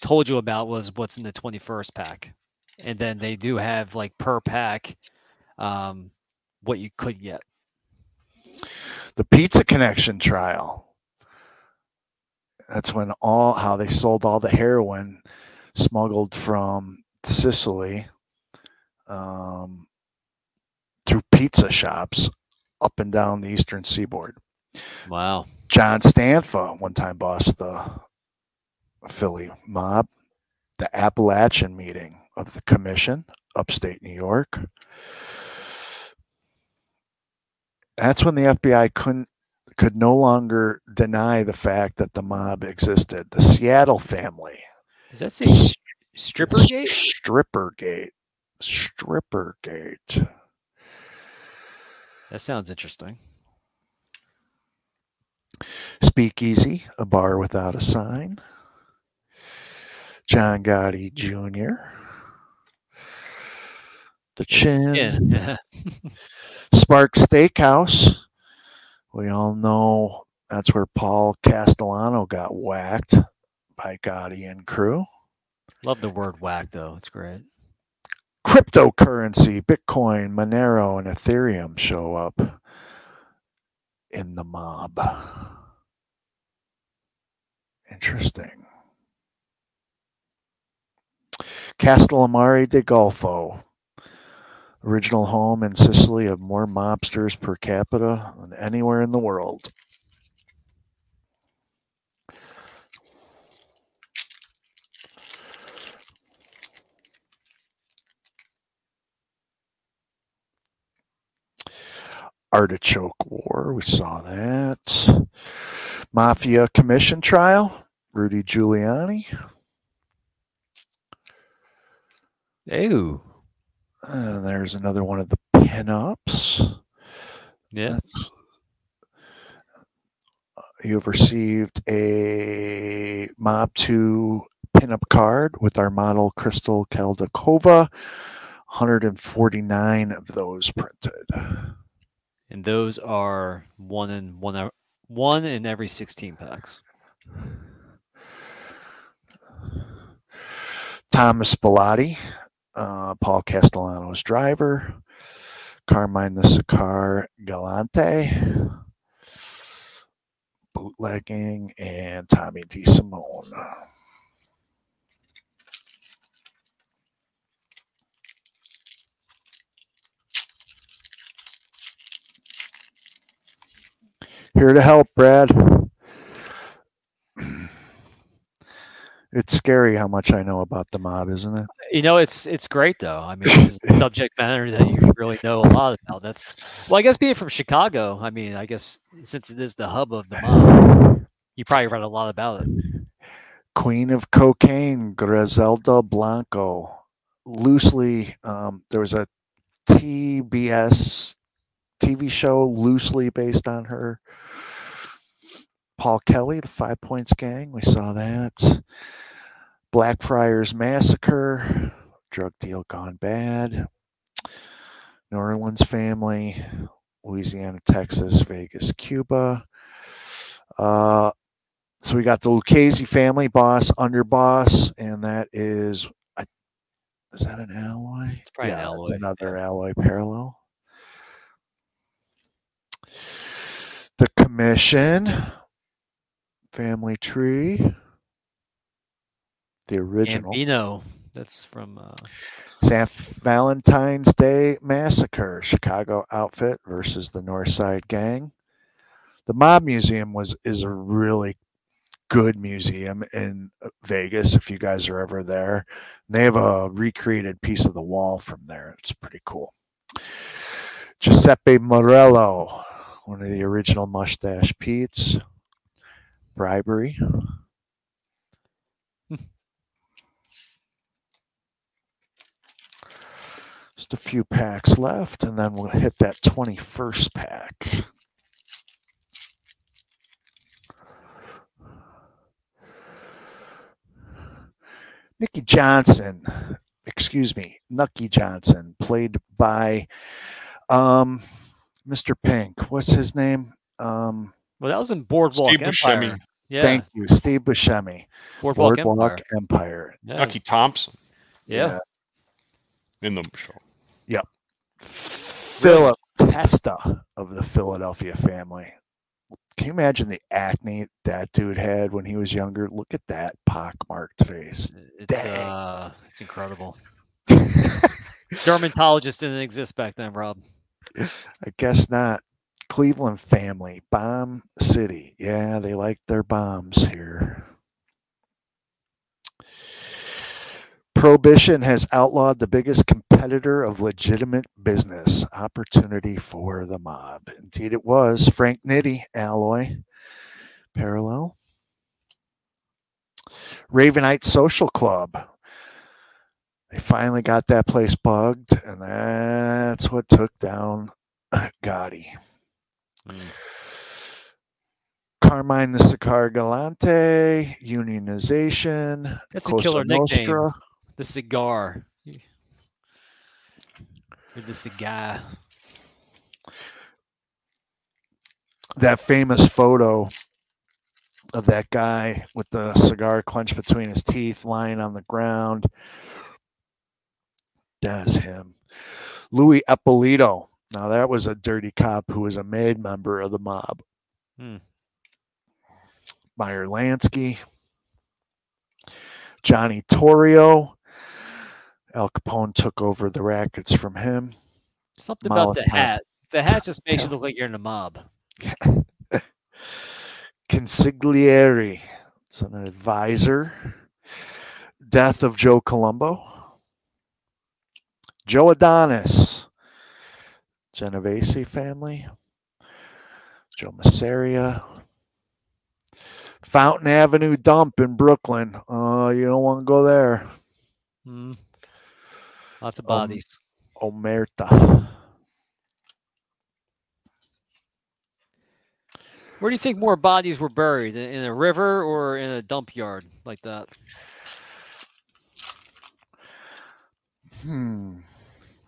told you about was what's in the 21st pack. And then they do have like per pack um what you could get. The Pizza Connection trial. That's when all how they sold all the heroin smuggled from Sicily um, through pizza shops up and down the eastern seaboard. Wow. John Stanfa one time bossed the Philly mob, the Appalachian meeting of the commission, upstate New York. That's when the FBI couldn't could no longer deny the fact that the mob existed. The Seattle family. Does that say sh- Strippergate? Stripper gate. That sounds interesting. Speakeasy, a bar without a sign. John Gotti Jr. The Chin. Yeah. (laughs) Spark Steakhouse. We all know that's where Paul Castellano got whacked by Gotti and crew. Love the word whack though. It's great. Cryptocurrency, Bitcoin, Monero, and Ethereum show up in the mob. Interesting. Castellammare de Golfo, original home in Sicily of more mobsters per capita than anywhere in the world. Artichoke War, we saw that. Mafia Commission Trial, Rudy Giuliani. Ew. And there's another one of the pinups. Yeah. Uh, you've received a Mob 2 pinup card with our model Crystal Kaldakova. 149 of those printed. And those are one in one one in every 16 packs. Thomas Bilotti, uh, Paul Castellano's driver, Carmine the Cigar Galante, bootlegging, and Tommy DeSimone. Here to help, Brad. It's scary how much I know about the mob, isn't it? You know, it's it's great though. I mean, this is a (laughs) subject matter that you really know a lot about. That's well, I guess being from Chicago, I mean, I guess since it is the hub of the mob, you probably read a lot about it. Queen of Cocaine, Griselda Blanco. Loosely, um, there was a TBS TV show loosely based on her. Paul Kelly, the Five Points Gang, we saw that. Blackfriars Massacre, drug deal gone bad. New Orleans family, Louisiana, Texas, Vegas, Cuba. Uh, so we got the Lucchese family, boss, underboss, and that is, is that an alloy? It's probably an yeah, alloy, It's another alloy parallel. The commission, family tree, the original. Gambino. That's from uh, St. Valentine's Day Massacre, Chicago outfit versus the North Side Gang. The Mob Museum was is a really good museum in uh, Vegas. If you guys are ever there, they have a recreated piece of the wall from there. It's pretty cool. Giuseppe Morello, one of the original Mustache Pete's. Bribery. Just a few packs left, and then we'll hit that 21st pack. Nikki Johnson, excuse me, Nucky Johnson, played by um, Mr. Pink. What's his name? Um, well, that was in Boardwalk Steve Empire. Buscemi. Yeah, Thank you, Steve Buscemi. Boardwalk, Boardwalk Empire. Empire. Yeah. Nucky Thompson yeah. in the show. Yep. Philip Testa of the Philadelphia family. Can you imagine the acne that dude had when he was younger? Look at that pockmarked face. It's Dang. uh, it's incredible. (laughs) Dermatologist didn't exist back then, Rob. (laughs) I guess not. Cleveland family, Bomb City. Yeah, they like their bombs here. Prohibition has outlawed the biggest competitor of legitimate business. Opportunity for the mob. Indeed, it was. Frank Nitti, Alloy. Parallel. Ravenite Social Club. They finally got that place bugged, and that's what took down (sighs) Gotti. Mm. Carmine the Cigar Galante, unionization. That's a Cosa killer nickname. The cigar. Or the cigar. That famous photo of that guy with the cigar clenched between his teeth, lying on the ground. That's him. Louis Eppolito. Now that was a dirty cop who was a made member of the mob. Hmm. Meyer Lansky. Johnny Torrio. Al Capone took over the rackets from him. Something about the hat. The hat just makes you (laughs) look like you're in a mob. Consigliere. It's an advisor. Death of Joe Colombo. Joe Adonis. Genovese family. Joe Masseria. Fountain Avenue dump in Brooklyn. Oh, you don't want to go there. Hmm. Lots of Um, bodies. Omerta. Where do you think more bodies were buried? In in a river or in a dump yard like that? Hmm.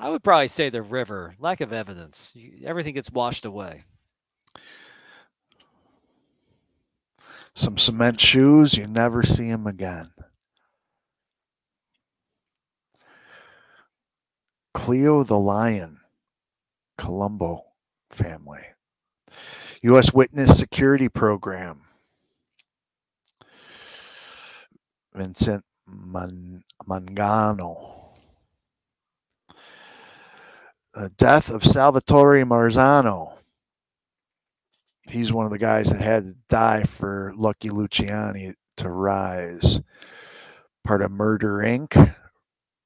I would probably say the river. Lack of evidence. Everything gets washed away. Some cement shoes. You never see them again. Cleo the Lion. Colombo family. U.S. Witness Security Program. Vincent Man- Mangano. The death of Salvatore Marzano. He's one of the guys that had to die for Lucky Luciani to rise. Part of Murder Inc.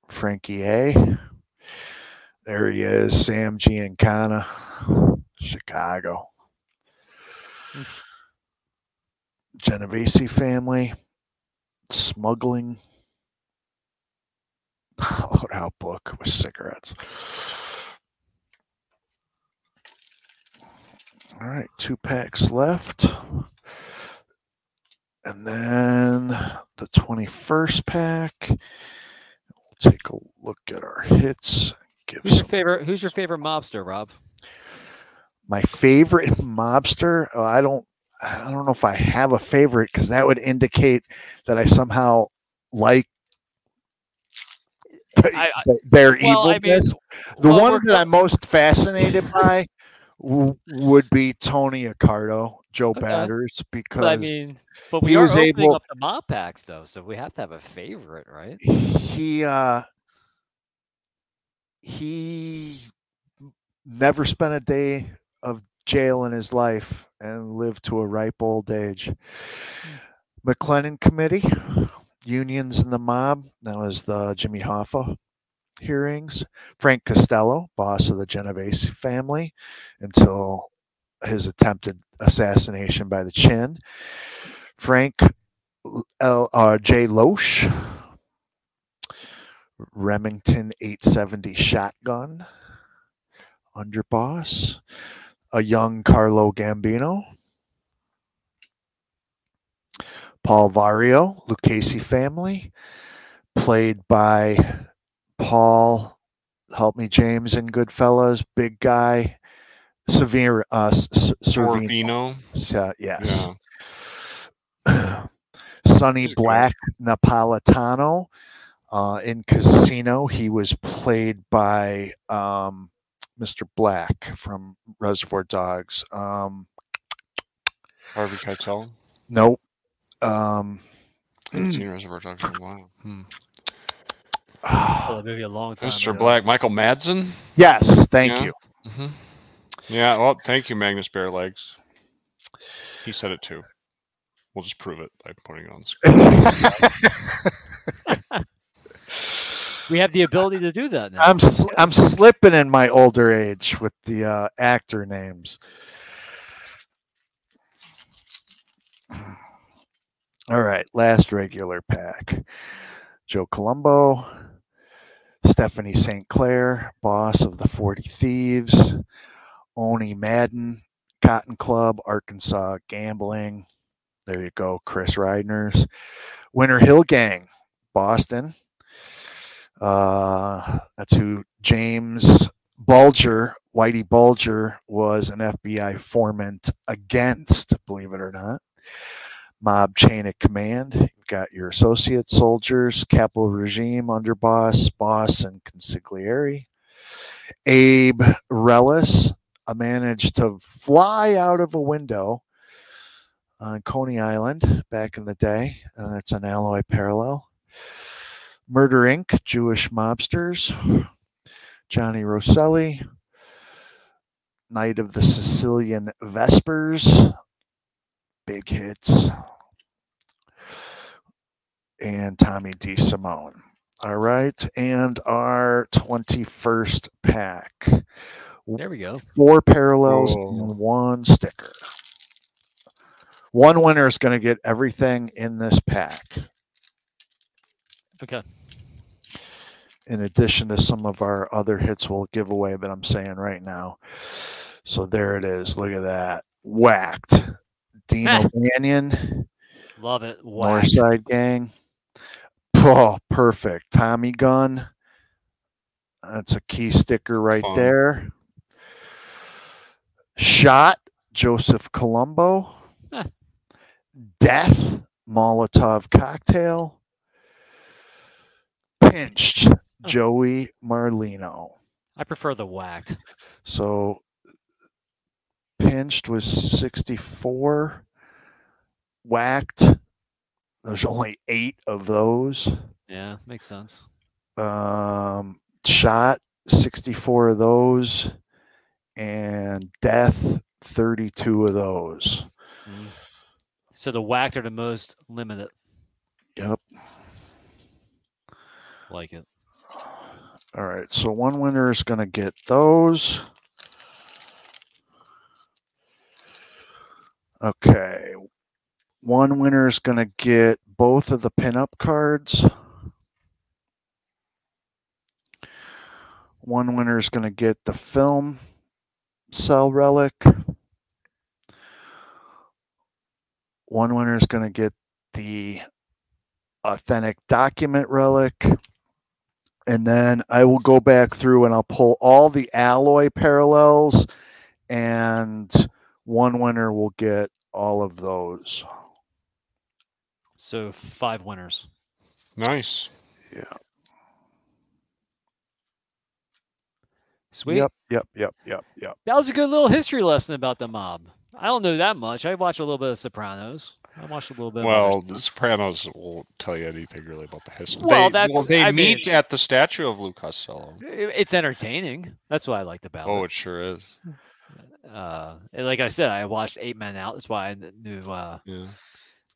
Frankie A. There he is, Sam Giancana, Chicago. Genovese family, smuggling, (laughs) loadout book with cigarettes. All right, two packs left. And then the 21st pack. We'll take a look at our hits. Give Who's your favorite? Who's your favorite mobster, Rob? my favorite mobster uh, i don't i don't know if i have a favorite because that would indicate that i somehow like I- I- their well, I mean, evilness the well, one that i'm most fascinated (laughs) by w- would be tony accardo joe Okay. batters because But I mean, but we are was opening able- up the mob packs though, so we have to have a favorite, right? he uh he never spent a day of jail in his life and lived to a ripe old age. Hmm. McClellan Committee, unions and the mob. That was the Jimmy Hoffa hearings. Frank Costello, boss of the Genovese family, until his attempted assassination by the Chin. Frank L. Uh, J. Loesch, Remington 870 shotgun, underboss, a young Carlo Gambino, Paul Vario, Lucchese family, played by Paul, help me, James in Goodfellas, big guy, Severe, uh, S- S- Sorvino. Sorvino. So, yes. (clears throat) Sonny a good Black Napolitano. Uh, in Casino, he was played by um, Mr. Black from Reservoir Dogs. Um, Harvey Keitel. nope. Um, I haven't seen (clears throat) Reservoir Dogs in a while. Hmm. (sighs) Oh, maybe a long time. Mr. ago. Black, Michael Madsen. yes, thank Yeah. you. hmm Yeah. Well, thank you, Magnus Barelegs. He said it too. We'll just prove it by putting it on the screen. (laughs) We have the ability to do that now. I'm sl- I'm slipping in my older age with the uh, actor names. All right, last regular pack. Joe Colombo, Stephanie St. Clair, boss of the 40 Thieves, Owney Madden, Cotton Club, Arkansas Gambling. There you go, Chris Reidners. Winter Hill Gang, Boston. Uh, that's who James Bulger, Whitey Bulger, was an FBI informant against, believe it or not. Mob Chain of Command. Got your associate soldiers, Caporegime, Underboss, Boss, and Consigliere. Abe Reles uh, managed to fly out of a window on Coney Island back in the day. And that's an alloy parallel. Murder Inc., Jewish mobsters. Johnny Rosselli. Night of the Sicilian Vespers. Big hits and Tommy DeSimone. All right. And our 21st pack. There we go. Four parallels Whoa. and one sticker. One winner is going to get everything in this pack, Okay. in addition to some of our other hits we'll give away, but I'm saying right now. So there it is. Look at that. Whacked. Dino (laughs) Banyan. Love it. Wow. Northside Gang. Oh, perfect. Tommy Gun. That's a key sticker right Fun. there. Shot Joseph Colombo. Huh. Death Molotov Cocktail. Pinched Joey Merlino. I prefer the whacked. So pinched was 64. Whacked. There's only eight of those. Yeah, makes sense. Um, shot 64 of those. And death 32 of those. Mm. So the whacked are the most limited. Yep. Like it. All right. So one winner is going to get those. Okay. One winner is going to get both of the pinup cards. One winner is going to get the film cell relic. One winner is going to get the authentic document relic. And then I will go back through and I'll pull all the alloy parallels, and one winner will get all of those. So five winners. Nice. Yeah. Sweet. Yep. Yep. Yep. Yep. Yep. That was a good little history lesson about the mob. I don't know that much. I watched a little bit of Sopranos. I watched a little bit. Well, stuff. The Sopranos won't tell you anything really about the history. Well, they, that's- well, they I meet mean- at the statue of Lou Costello. It's entertaining. That's what I liked about Oh, it. Oh, it sure is. Uh, and like I said, I watched Eight Men Out. That's why I knew uh, Yeah.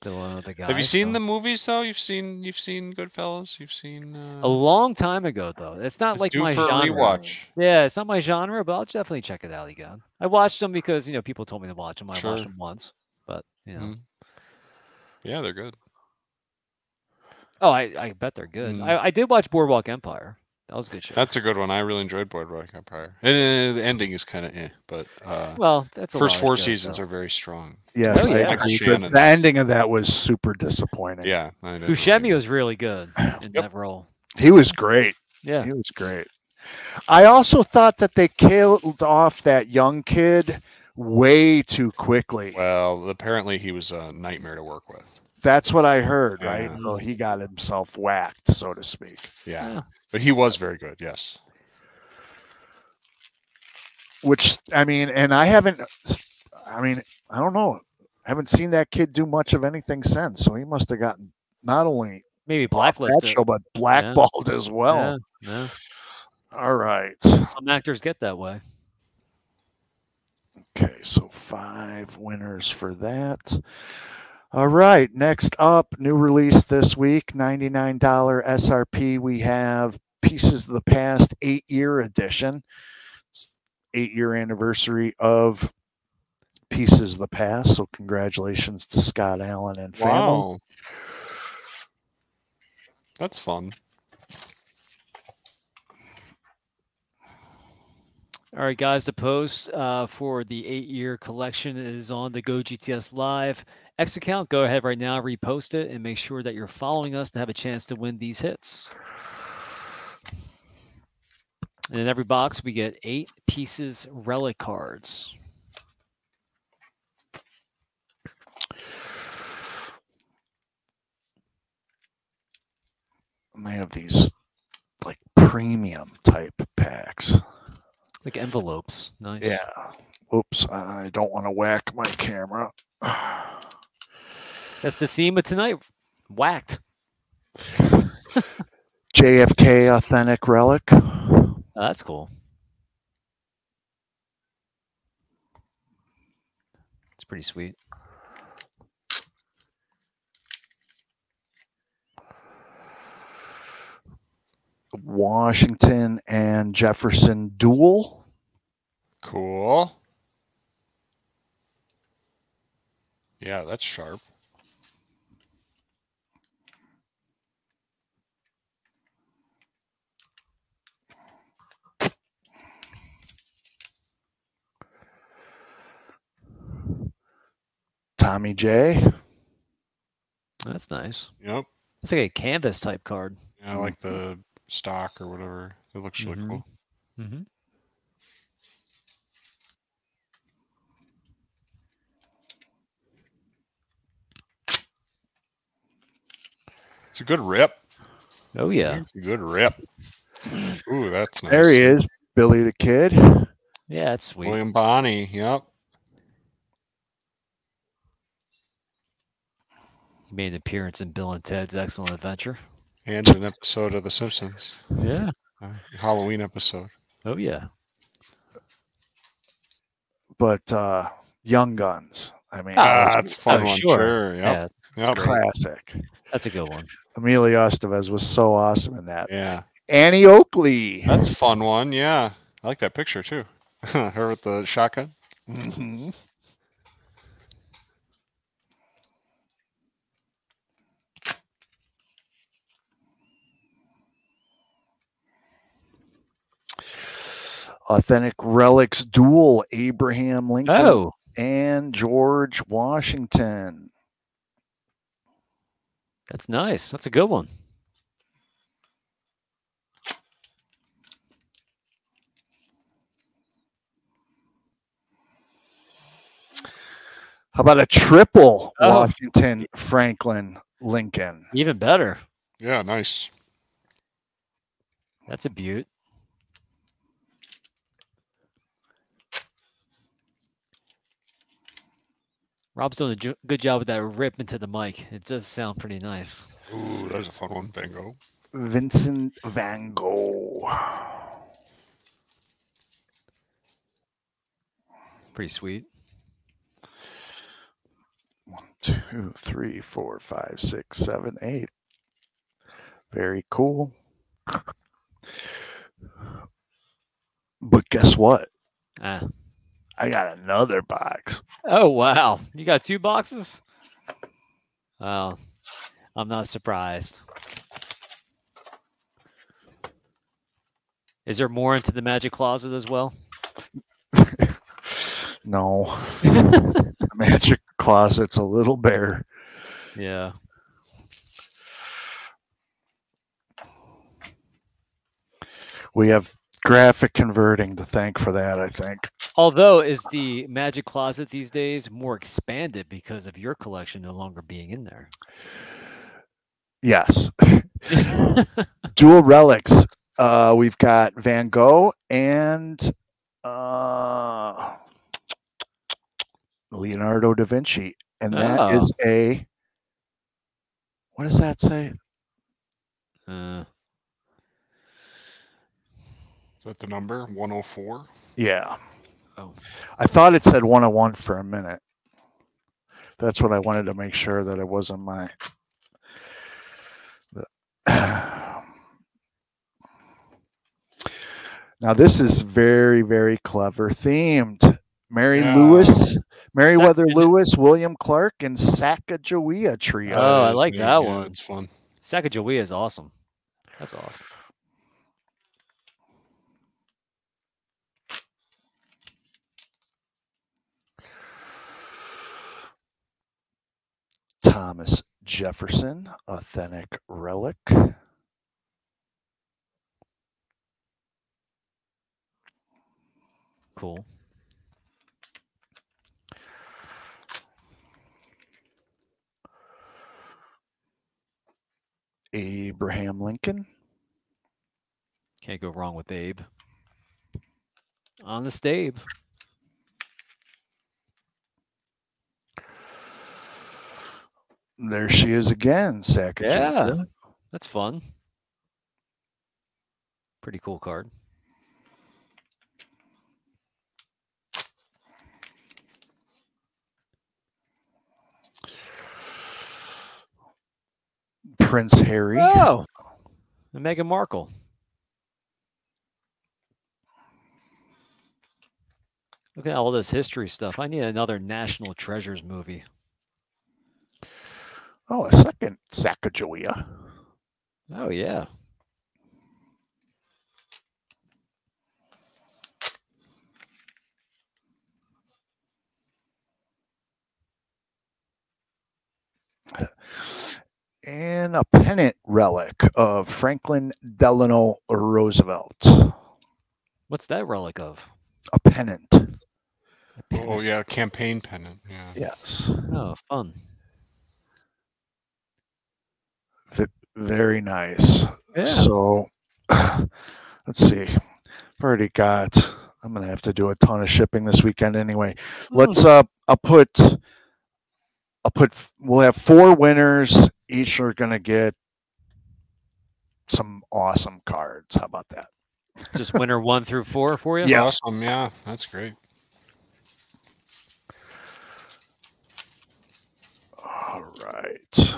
The one with the guy. Have you seen so- the movies though? You've seen you've seen Goodfellas. You've seen. Uh, A long time ago, though. It's not It's like my genre. rewatch. Yeah, it's not my genre, but I'll definitely check it out again. I watched them because you know people told me to watch them. I Sure. watched them once, but you know. Mhm. yeah, they're good. Oh, I, I bet they're good. Mm. I, I did watch Boardwalk Empire. That was a good show. That's a good one. I really enjoyed Boardwalk Empire. And uh, the ending is kind of eh, but uh, well, that's a first lot four shows, seasons though. are very strong. Yes, Oh, I yeah. agree. Michael The, the ending of that was super disappointing. Yeah, I know. Buscemi was really good in that role. He was great. Yeah. He was great. I also thought that they killed off that young kid way too quickly. Well, apparently he was a nightmare to work with. That's what I heard, right? Yeah. So he got himself whacked, so to speak. Yeah, Yeah. but he was very good. Yes. Which I mean, and I haven't. I mean, I don't know. I haven't seen that kid do much of anything since. So he must have gotten not only Maybe off blacklisted. show, but blackballed as well. Yeah, All right. Some actors get that way. Okay, so five winners for that. All right, next up, new release this week, $99 SRP. We have Pieces of the Past eight year edition. It's eight year anniversary of Pieces of the Past. So congratulations to Scott Allen and family. Wow. That's fun. All right, guys, the post uh, for the eight year collection is on the Go GTS Live X account. Go ahead right now, repost it, and make sure that you're following us to have a chance to win these hits. And in every box, we get eight pieces relic cards. And they have these like premium type packs. Like envelopes. Nice. Yeah. Oops, I don't want to whack my camera. (sighs) That's the theme of tonight. Whacked. JFK authentic relic. Oh, that's cool. It's pretty sweet. Washington and Jefferson duel. Cool. Yeah, that's sharp. Tommy J. That's nice. Yep. It's like a canvas type card. Yeah, I like the stock or whatever. It looks really cool. Mm-hmm. It's a good rip. Oh yeah. It's a good rip. Ooh, that's nice. There he is, Billy the Kid. Yeah, that's sweet. William Bonney. Yep. He made an appearance in Bill and Ted's Excellent Adventure. And an episode of The Simpsons. Yeah. Uh, Halloween episode. Oh yeah. But uh Young Guns. I mean, Ah, that's a fun oh, one. sure. Sure. Yeah, Yep. it's Yep. classic. That's a good one. Emilio Estevez was so awesome in that. Yeah. Annie Oakley. That's a fun one. Yeah. I like that picture too. (laughs) Her with the shotgun. Mhm. Authentic Relics Duel Abraham Lincoln Oh, and George Washington. that's nice. That's a good one. How about a triple Oh. Washington Franklin Lincoln? Even better. Yeah, nice. That's a beaut. Rob's doing a jo- good job with that rip into the mic. It does sound pretty nice. Ooh, that's a fun one, Van Gogh. Vincent Van Gogh. Pretty sweet. One, two, three, four, five, six, seven, eight. Very cool. But guess what? Ah. I got another box. Oh wow. You got two boxes? Well, I'm not surprised. Is there more into the magic closet as well? (laughs) No. the (laughs) magic closet's a little bare. Yeah. We have graphic converting to thank for that, I think. Although, is the magic closet these days more expanded because of your collection no longer being in there? Yes. (laughs) Dual relics. Uh, we've got Van Gogh and uh, Leonardo da Vinci. And that is a what does that say? Uh, Is that the number? 104? Yeah. Oh. I thought it said 101 for a minute. That's what I wanted to make sure that it wasn't my. the- (sighs) Now this is very, very clever themed. Mary Yeah. Lewis, Meriwether Sacagawea. Lewis, William Clark, and Sacagawea trio. Oh, I like neat. that Yeah, one. It's fun. Sacagawea is awesome. That's awesome. Thomas Jefferson, authentic relic. Cool. Abraham Lincoln. Can't go wrong with Abe. Honest Abe. There she is again, Sacagawea. Yeah. That's fun. Pretty cool card. Prince Harry. Oh, and Meghan Markle. Look at all this history stuff. I need another National Treasures movie. Oh, a second Sacagawea. Oh yeah. And a pennant relic of Franklin Delano Roosevelt. What's that relic of? A pennant. Oh yeah, campaign pennant. Yeah. Yes. Oh, fun. Very nice. Yeah. So (sighs) let's see. I've already got I'm gonna have to do a ton of shipping this weekend anyway. Let's uh I'll put I'll put we'll have four winners. Each are gonna get some awesome cards. How about that? (laughs) Just winner one through four for you? Yeah. Awesome. Yeah, that's great. All right.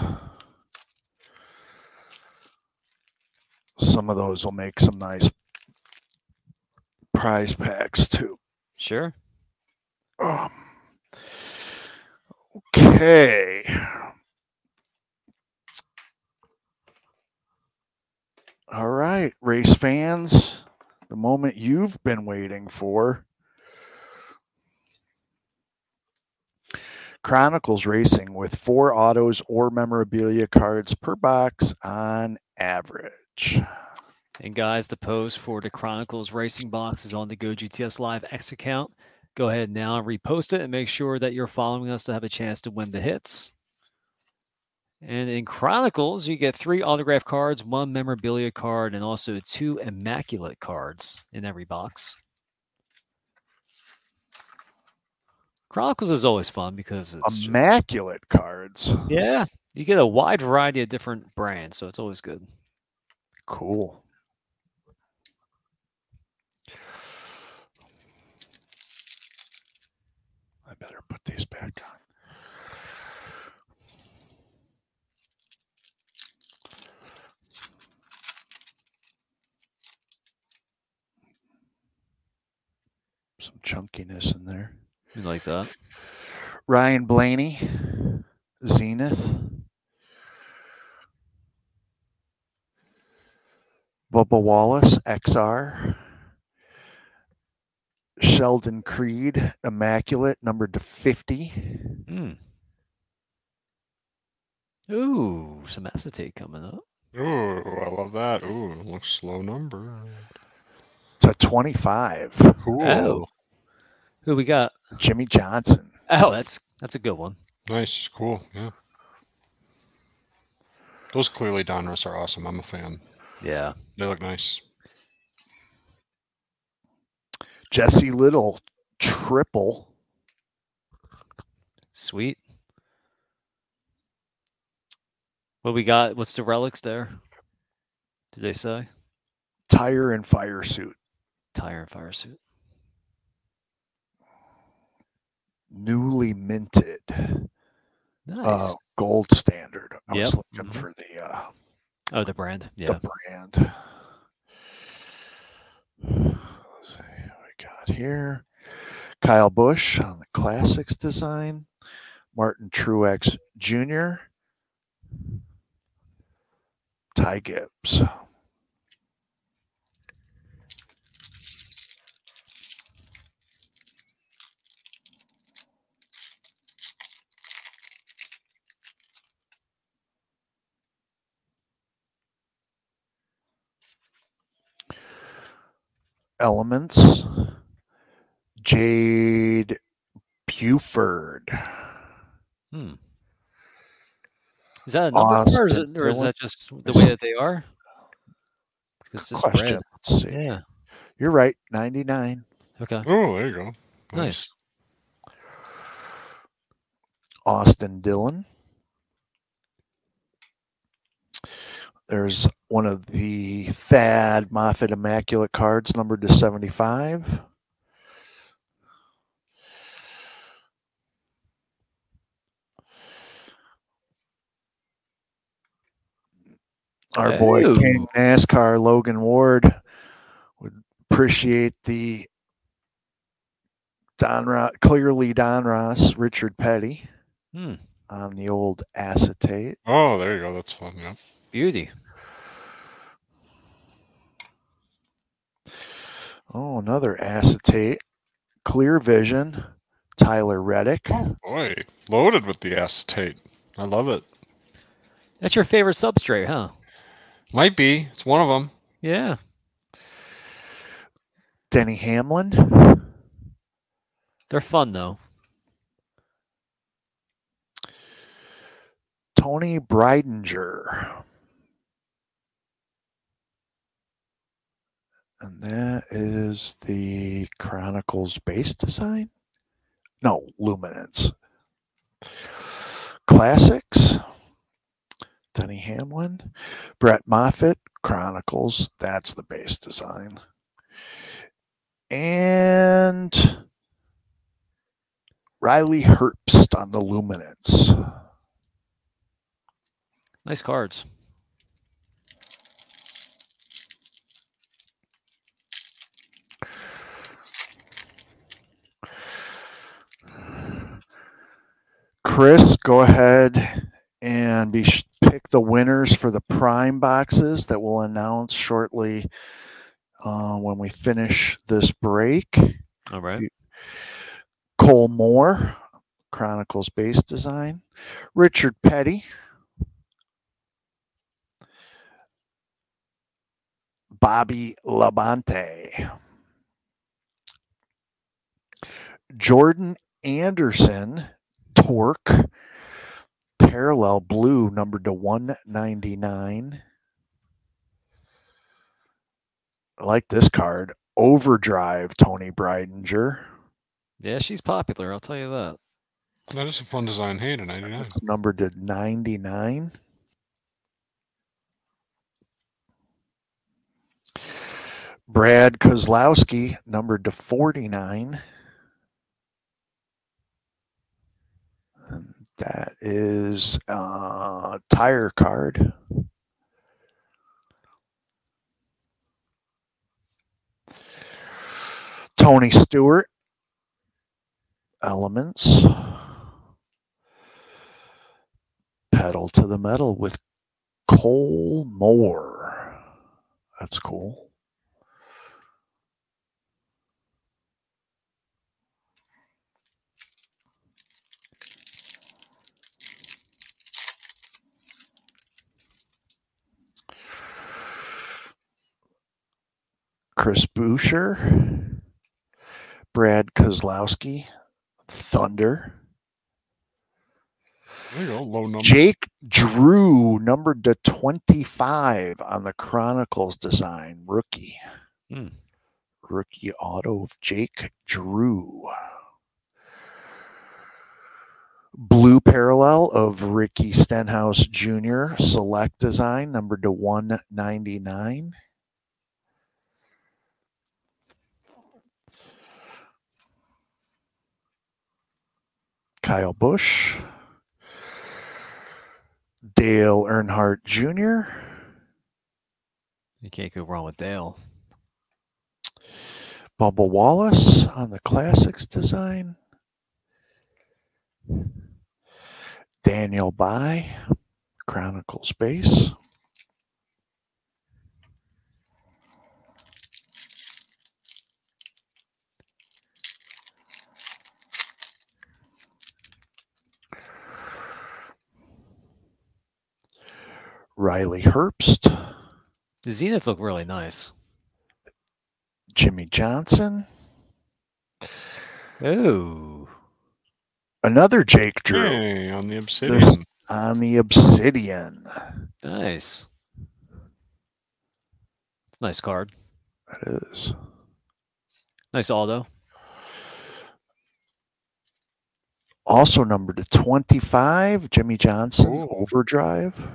Some of those will make some nice prize packs too. Sure. Um, okay. All right, race fans, the moment you've been waiting for. Chronicles Racing with four autos or memorabilia cards per box on average. And guys, the post for the Chronicles Racing Box is on the Go GTS Live X account. Go ahead now and repost it and make sure that you're following us to have a chance to win the hits. And in Chronicles, you get three autograph cards, one memorabilia card, and also two immaculate cards in every box. Chronicles is always fun because it's just- Immaculate cards. yeah, you get a wide variety of different brands, so it's always good. Cool. I better put these back on. Some chunkiness in there. You like that? Ryan Blaney, Zenith. Bubba Wallace, XR. Sheldon Creed, Immaculate, numbered to 50. Mm. Ooh, some acetate coming up. Ooh, I love that. Ooh, looks slow number. To 25. Cool. Oh. Who we got? Jimmie Johnson. Oh, that's that's a good one. Nice. Cool. Yeah. Those clearly Donruss are awesome. I'm a fan. Yeah. They look nice. Jesse Little, triple. Sweet. What we got? What's the relics there? Did they say? Tire and fire suit. Tire and fire suit. Newly minted. Nice. Uh, gold standard. I was Yep. looking Mhm. for the uh, oh, the brand. Yeah. the brand. We got here. Kyle Busch on the Classics design. Martin Truex Jr. Ty Gibbs. Elements. Jade Buford. Hmm. Is that a number car, or is, it, or is that just the way that they are? It's just Question. red. Let's see. Yeah. You're right. 99. Okay. Oh, there you go. Nice. Austin Dillon. There's one of the Thad Moffitt Immaculate cards numbered to 75. Our boy. King NASCAR Logan Ward would appreciate the Donruss, clearly Donruss, Richard Petty Hmm. on the old acetate. Oh, there you go. That's fun. Yeah. Beauty. Oh, another acetate. Clear Vision, Tyler Reddick. Oh, boy, loaded with the acetate. I love it. That's your favorite substrate, huh? Might be. It's one of them. Yeah. Denny Hamlin. They're fun though. Toni Breidinger. And that is the Chronicles base design? No, Luminance. Classics. Denny Hamlin. Brett Moffitt, Chronicles. That's the base design. And Riley Herbst on the Luminance. Nice cards. Chris, go ahead and be sh- pick the winners for the prime boxes that we'll announce shortly uh, when we finish this break. All right. Cole Moore, Chronicles base design. Richard Petty. Bobby Labonte. Jordan Anderson, Torque, parallel blue, numbered to 199. I like this card. Overdrive, Toni Breidinger. Yeah, she's popular. I'll tell you that. That is a fun design. Hey, to 99. It's numbered to 99. Brad Keselowski, numbered to 49. That is a tire card. Tony Stewart, Elements. Pedal to the metal with Cole Moore. That's cool. Chris Buescher, Brad Keselowski, Thunder, There you go. Low number. Jake Drew, numbered to 25 on the Chronicles design, rookie. Hmm. Rookie auto of Jake Drew. Blue parallel of Ricky Stenhouse Jr., select design, numbered to 199. Kyle Busch. Dale Earnhardt Jr., You can't go wrong with Dale. Bubba Wallace on the classics design. Daniel Dye, Chronicles base. Riley Herbst, The Zenith look really nice. Jimmie Johnson, Oh, another Jake Drew Hey, on the obsidian. This- on the Obsidian. nice. It's a nice card. That is. Nice Aldo. Also numbered to 25, Jimmie Johnson, Ooh. Overdrive.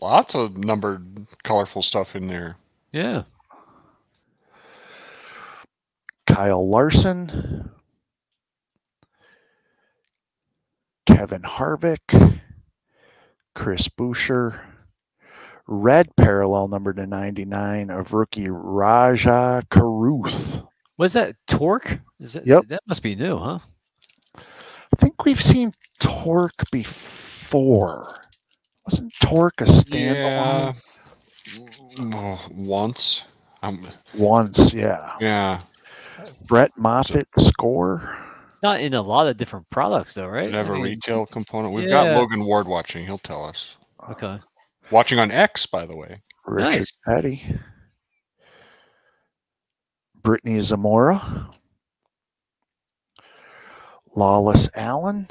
Lots of numbered, colorful stuff in there. Yeah. Kyle Larson, Kevin Harvick, Chris Buescher, red parallel number to 99 of rookie Rajah Caruth. Was that Torque? Is it? Yep. That must be new, huh? I think we've seen Torque before. Wasn't Torque a standalone? Yeah. Oh, once. Um, Once, yeah. yeah. Brett Moffitt score. It's not in a lot of different products, though, right? They have I a mean, retail component. We've yeah. got Logan Ward watching. He'll tell us. Okay. Watching on X, by the way. Richard Nice. Petty. Britney Zamora. Lawless Alan.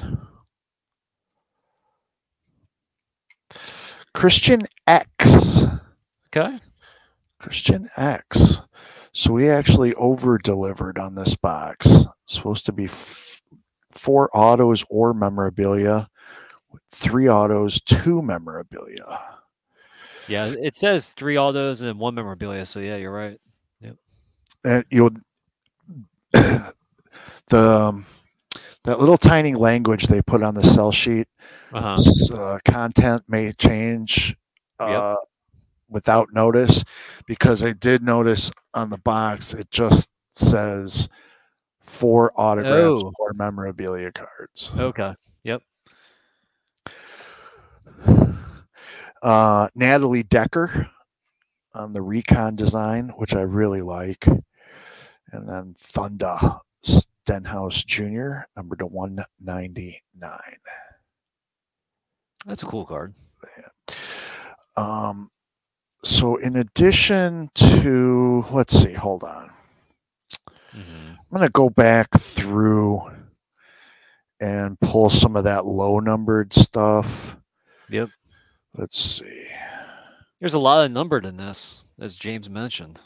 Christian Eckes. Okay. Christian Eckes. So we actually over delivered on this box. It's supposed to be f- four autos or memorabilia, three autos, two memorabilia. Yeah, it says three autos and one memorabilia. So yeah, you're right. Yep. And you'll (coughs) the um, that little tiny language they put on the cell sheet Uh-huh. uh, content may change uh, without notice because I did notice on the box it just says four autographs Oh. or memorabilia cards. Okay. Yep. (sighs) Uh, Natalie Decker on the Recon design, which I really like. And then Thunder Stenhouse Jr., number to 199. That's a cool card. Um, so, in addition to, let's see, hold on. I'm going to go back through and pull some of that low numbered stuff. Yep. Let's see. There's a lot of numbered in this, as James mentioned.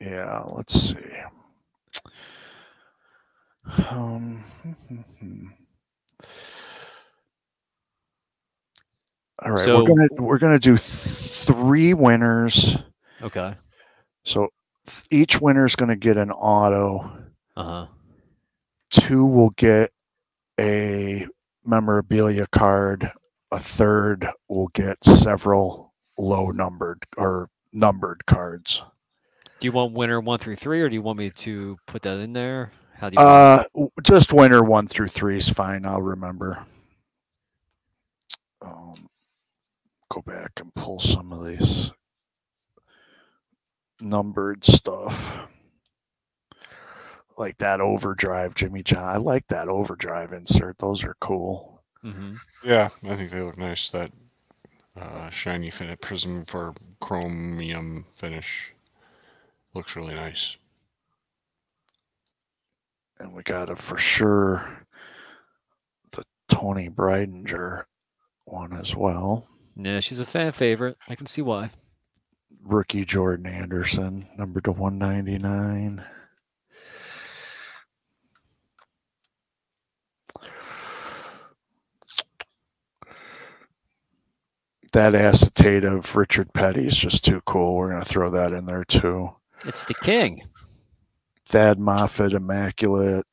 Yeah, let's see. Um, (laughs) all right, So- we're gonna we're gonna do three winners. Okay. So each winner is gonna get an auto. Uh huh. Two will get a memorabilia card. A third will get several low numbered or numbered cards. Do you want winner one through three, or do you want me to put that in there? How do you? Uh, w- just winner one through three is fine. I'll remember. Um, go back and pull some of these numbered stuff, like that overdrive, Jimmy John. I like that overdrive insert. Those are cool. Mhm. Yeah, I think they look nice. That uh, shiny fin- prism for chromium finish looks really nice. And we got a for sure the Toni Breidinger one as well. Yeah, she's a fan favorite. I can see why. Rookie Jordan Anderson, number to 199. That acetate of Richard Petty is just too cool. We're going to throw that in there too. It's the king. Thad Moffitt, Immaculate,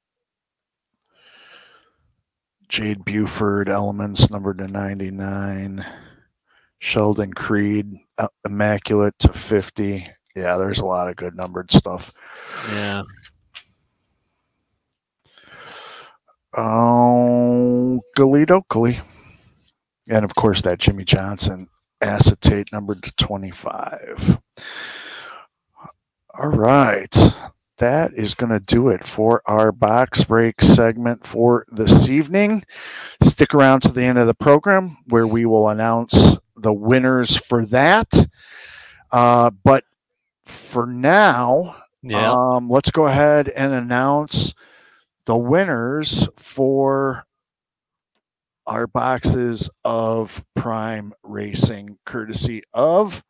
Jade Buford, Elements number to 99, Sheldon Creed, uh, Immaculate to 50. Yeah, there's a lot of good numbered stuff. Yeah. Oh, Galito Oakley. And of course, that Jimmie Johnson acetate numbered to 25. All right. That is going to do it for our box break segment for this evening. Stick around to the end of the program where we will announce the winners for that. Uh, but for now, Yeah. um, let's go ahead and announce the winners for our boxes of Prime Racing, courtesy of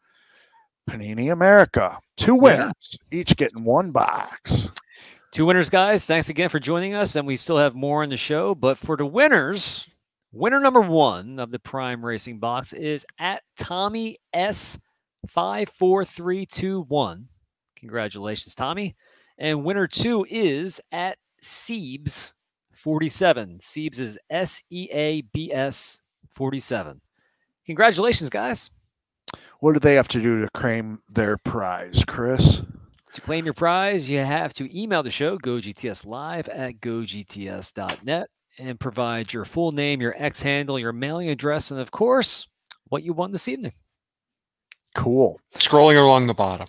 Panini America. Two winners, each getting one box. Two winners, guys. Thanks again for joining us. And we still have more in the show. But for the winners, winner number one of the Prime Racing box is at Tommy S54321. Congratulations, Tommy. And winner two is at Seebs 47. Seebs is S E A B S 47. Congratulations, guys. What do they have to do to claim their prize, Chris? To claim your prize, you have to email the show, gogtslive at gogts.net, and provide your full name, your X handle, your mailing address, and of course, what you won this evening. Cool. Scrolling along the bottom.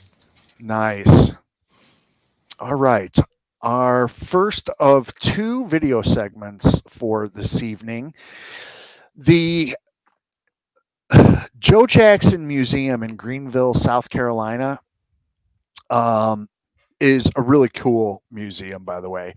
Nice. All right. Our first of two video segments for this evening. The Joe Jackson Museum in Greenville, South Carolina, um, is a really cool museum, by the way.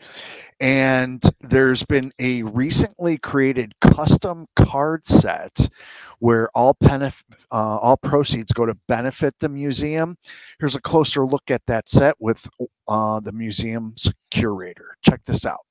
And there's been a recently created custom card set where all benef- uh, all proceeds go to benefit the museum. Here's a closer look at that set with uh, the museum's curator. Check this out.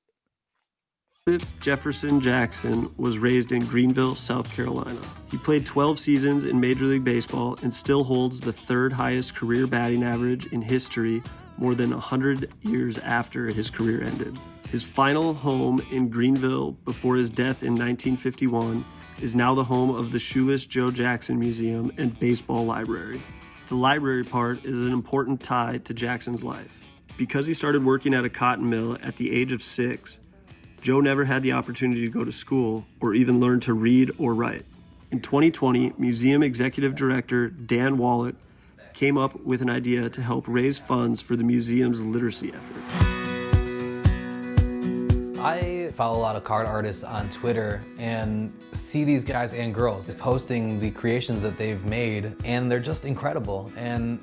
Jefferson Jackson was raised in Greenville, South Carolina. He played 12 seasons in Major League Baseball and still holds the third highest career batting average in history more than 100 years after his career ended. His final home in Greenville before his death in 1951 is now the home of the Shoeless Joe Jackson Museum and Baseball Library. The library part is an important tie to Jackson's life. Because he started working at a cotton mill at the age of six, Joe never had the opportunity to go to school or even learn to read or write. In 2020, museum executive director Dan Wallach came up with an idea to help raise funds for the museum's literacy effort. I follow a lot of card artists on Twitter and see these guys and girls posting the creations that they've made, and they're just incredible. And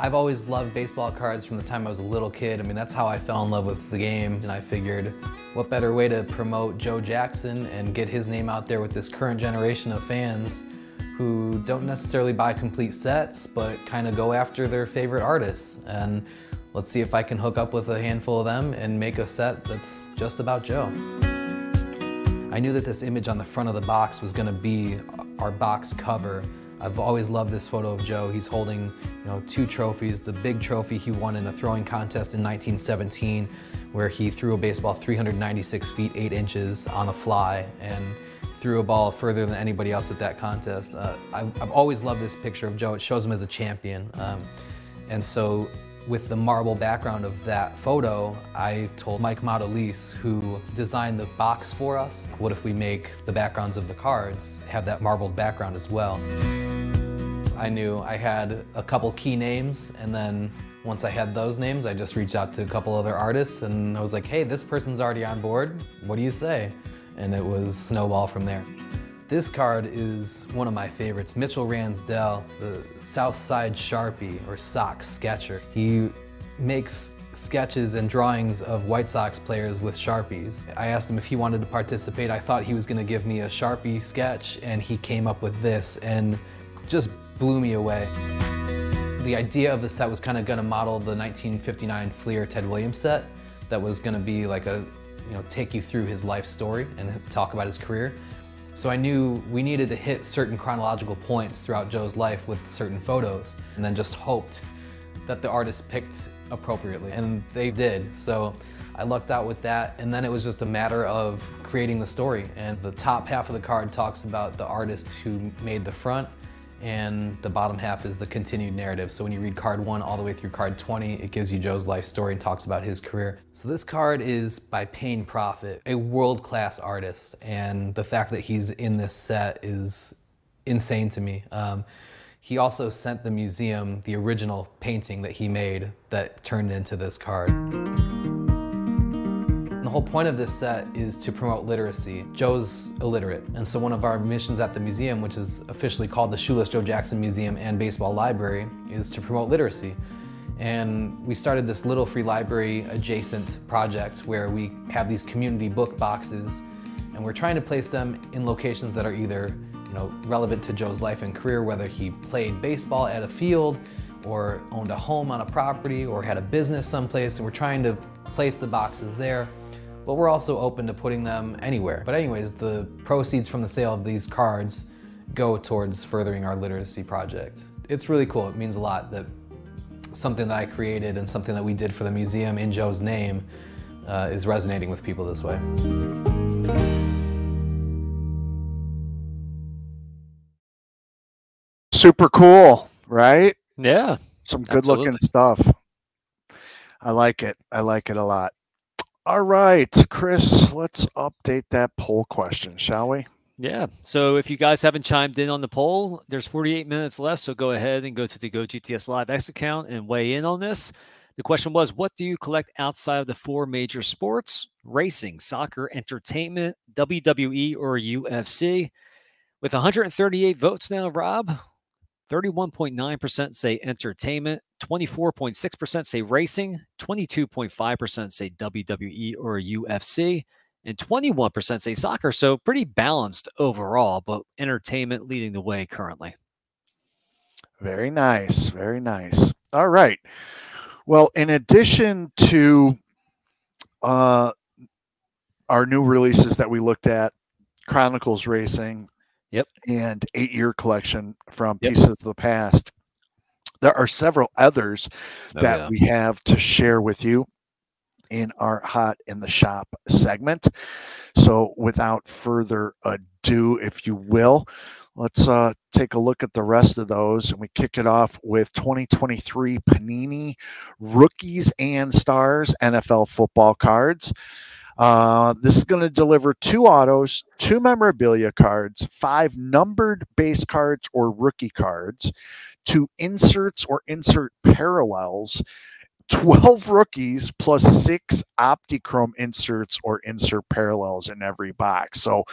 I've always loved baseball cards from the time I was a little kid. I mean, that's how I fell in love with the game, and I figured, what better way to promote Joe Jackson and get his name out there with this current generation of fans who don't necessarily buy complete sets, but kind of go after their favorite artists. And let's see if I can hook up with a handful of them and make a set that's just about Joe. I knew that this image on the front of the box was gonna be our box cover. I've always loved this photo of Joe. He's holding, you know, two trophies. The big trophy he won in a throwing contest in 1917, where he threw a baseball 396 feet 8 inches on a fly and threw a ball further than anybody else at that contest. Uh, I've, I've always loved this picture of Joe. It shows him as a champion. Um, and so with the marble background of that photo, I told Mike Modelise, who designed the box for us, what if we make the backgrounds of the cards have that marbled background as well? I knew I had a couple key names, and then once I had those names, I just reached out to a couple other artists, and I was like, hey, this person's already on board. What do you say? And it was snowball from there. This card is one of my favorites. Mitchell Ransdell, the Southside Sharpie or Sox sketcher. He makes sketches and drawings of White Sox players with Sharpies. I asked him if he wanted to participate. I thought he was gonna give me a Sharpie sketch and he came up with this and just blew me away. The idea of the set was kind of gonna model the 1959 Fleer Ted Williams set that was gonna be like a, you know, take you through his life story and talk about his career. So I knew we needed to hit certain chronological points throughout Joe's life with certain photos and then just hoped that the artist picked appropriately and they did. So I lucked out with that and then it was just a matter of creating the story and the top half of the card talks about the artist who made the front and the bottom half is the continued narrative. So when you read card one all the way through card 20, it gives you Joe's life story and talks about his career. So this card is by Payne Profit, a world-class artist, and the fact that he's in this set is insane to me. Um, he also sent the museum the original painting that he made that turned into this card. Whole point of this set is to promote literacy. Joe's illiterate, and so one of our missions at the museum, which is officially called the Shoeless Joe Jackson Museum and Baseball Library, is to promote literacy. And we started this little free library adjacent project where we have these community book boxes and we're trying to place them in locations that are either you know, relevant to Joe's life and career, whether he played baseball at a field or owned a home on a property or had a business someplace and we're trying to place the boxes there but we're also open to putting them anywhere. But anyways, the proceeds from the sale of these cards go towards furthering our literacy project. It's really cool. It means a lot that something that I created and something that we did for the museum in Joe's name uh, is resonating with people this way. Super cool, right? Yeah. Some good looking stuff. I like it. I like it a lot. All right, Chris, let's update that poll question, shall we? Yeah. So if you guys haven't chimed in on the poll, there's 48 minutes left. So go ahead and go to the Go GTS Live X account and weigh in on this. The question was, what do you collect outside of the four major sports? Racing, soccer, entertainment, WWE, or UFC? With 138 votes now, Rob, 31.9% say entertainment, 24.6% say racing, 22.5% say WWE or UFC, and 21% say soccer. So pretty balanced overall, but entertainment leading the way currently. Very nice. Very nice. All right. Well, in addition to uh, our new releases that we looked at, Chronicles Racing, Yep. and eight year collection from Yep. Pieces of the Past. There are several others Oh, that yeah. we have to share with you in our Hot in the Shop segment. So, without further ado, if you will, let's uh, take a look at the rest of those. And we kick it off with 2023 Panini Rookies and Stars NFL football cards. Uh, this is going to deliver two autos, two memorabilia cards, five numbered base cards or rookie cards, two inserts or insert parallels, 12 rookies plus six Optichrome inserts or insert parallels in every box. So,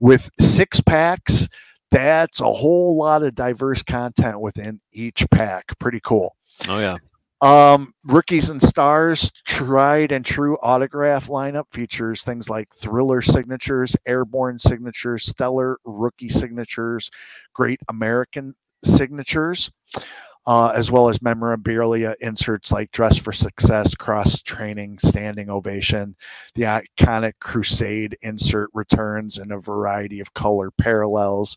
with six packs, that's a whole lot of diverse content within each pack. Pretty cool. Oh, yeah. Um, rookies and stars, tried and true autograph lineup features things like thriller signatures, airborne signatures, stellar rookie signatures, great American signatures, uh, as well as memorabilia inserts like dress for success, cross training, standing ovation. The iconic crusade insert returns in a variety of color parallels.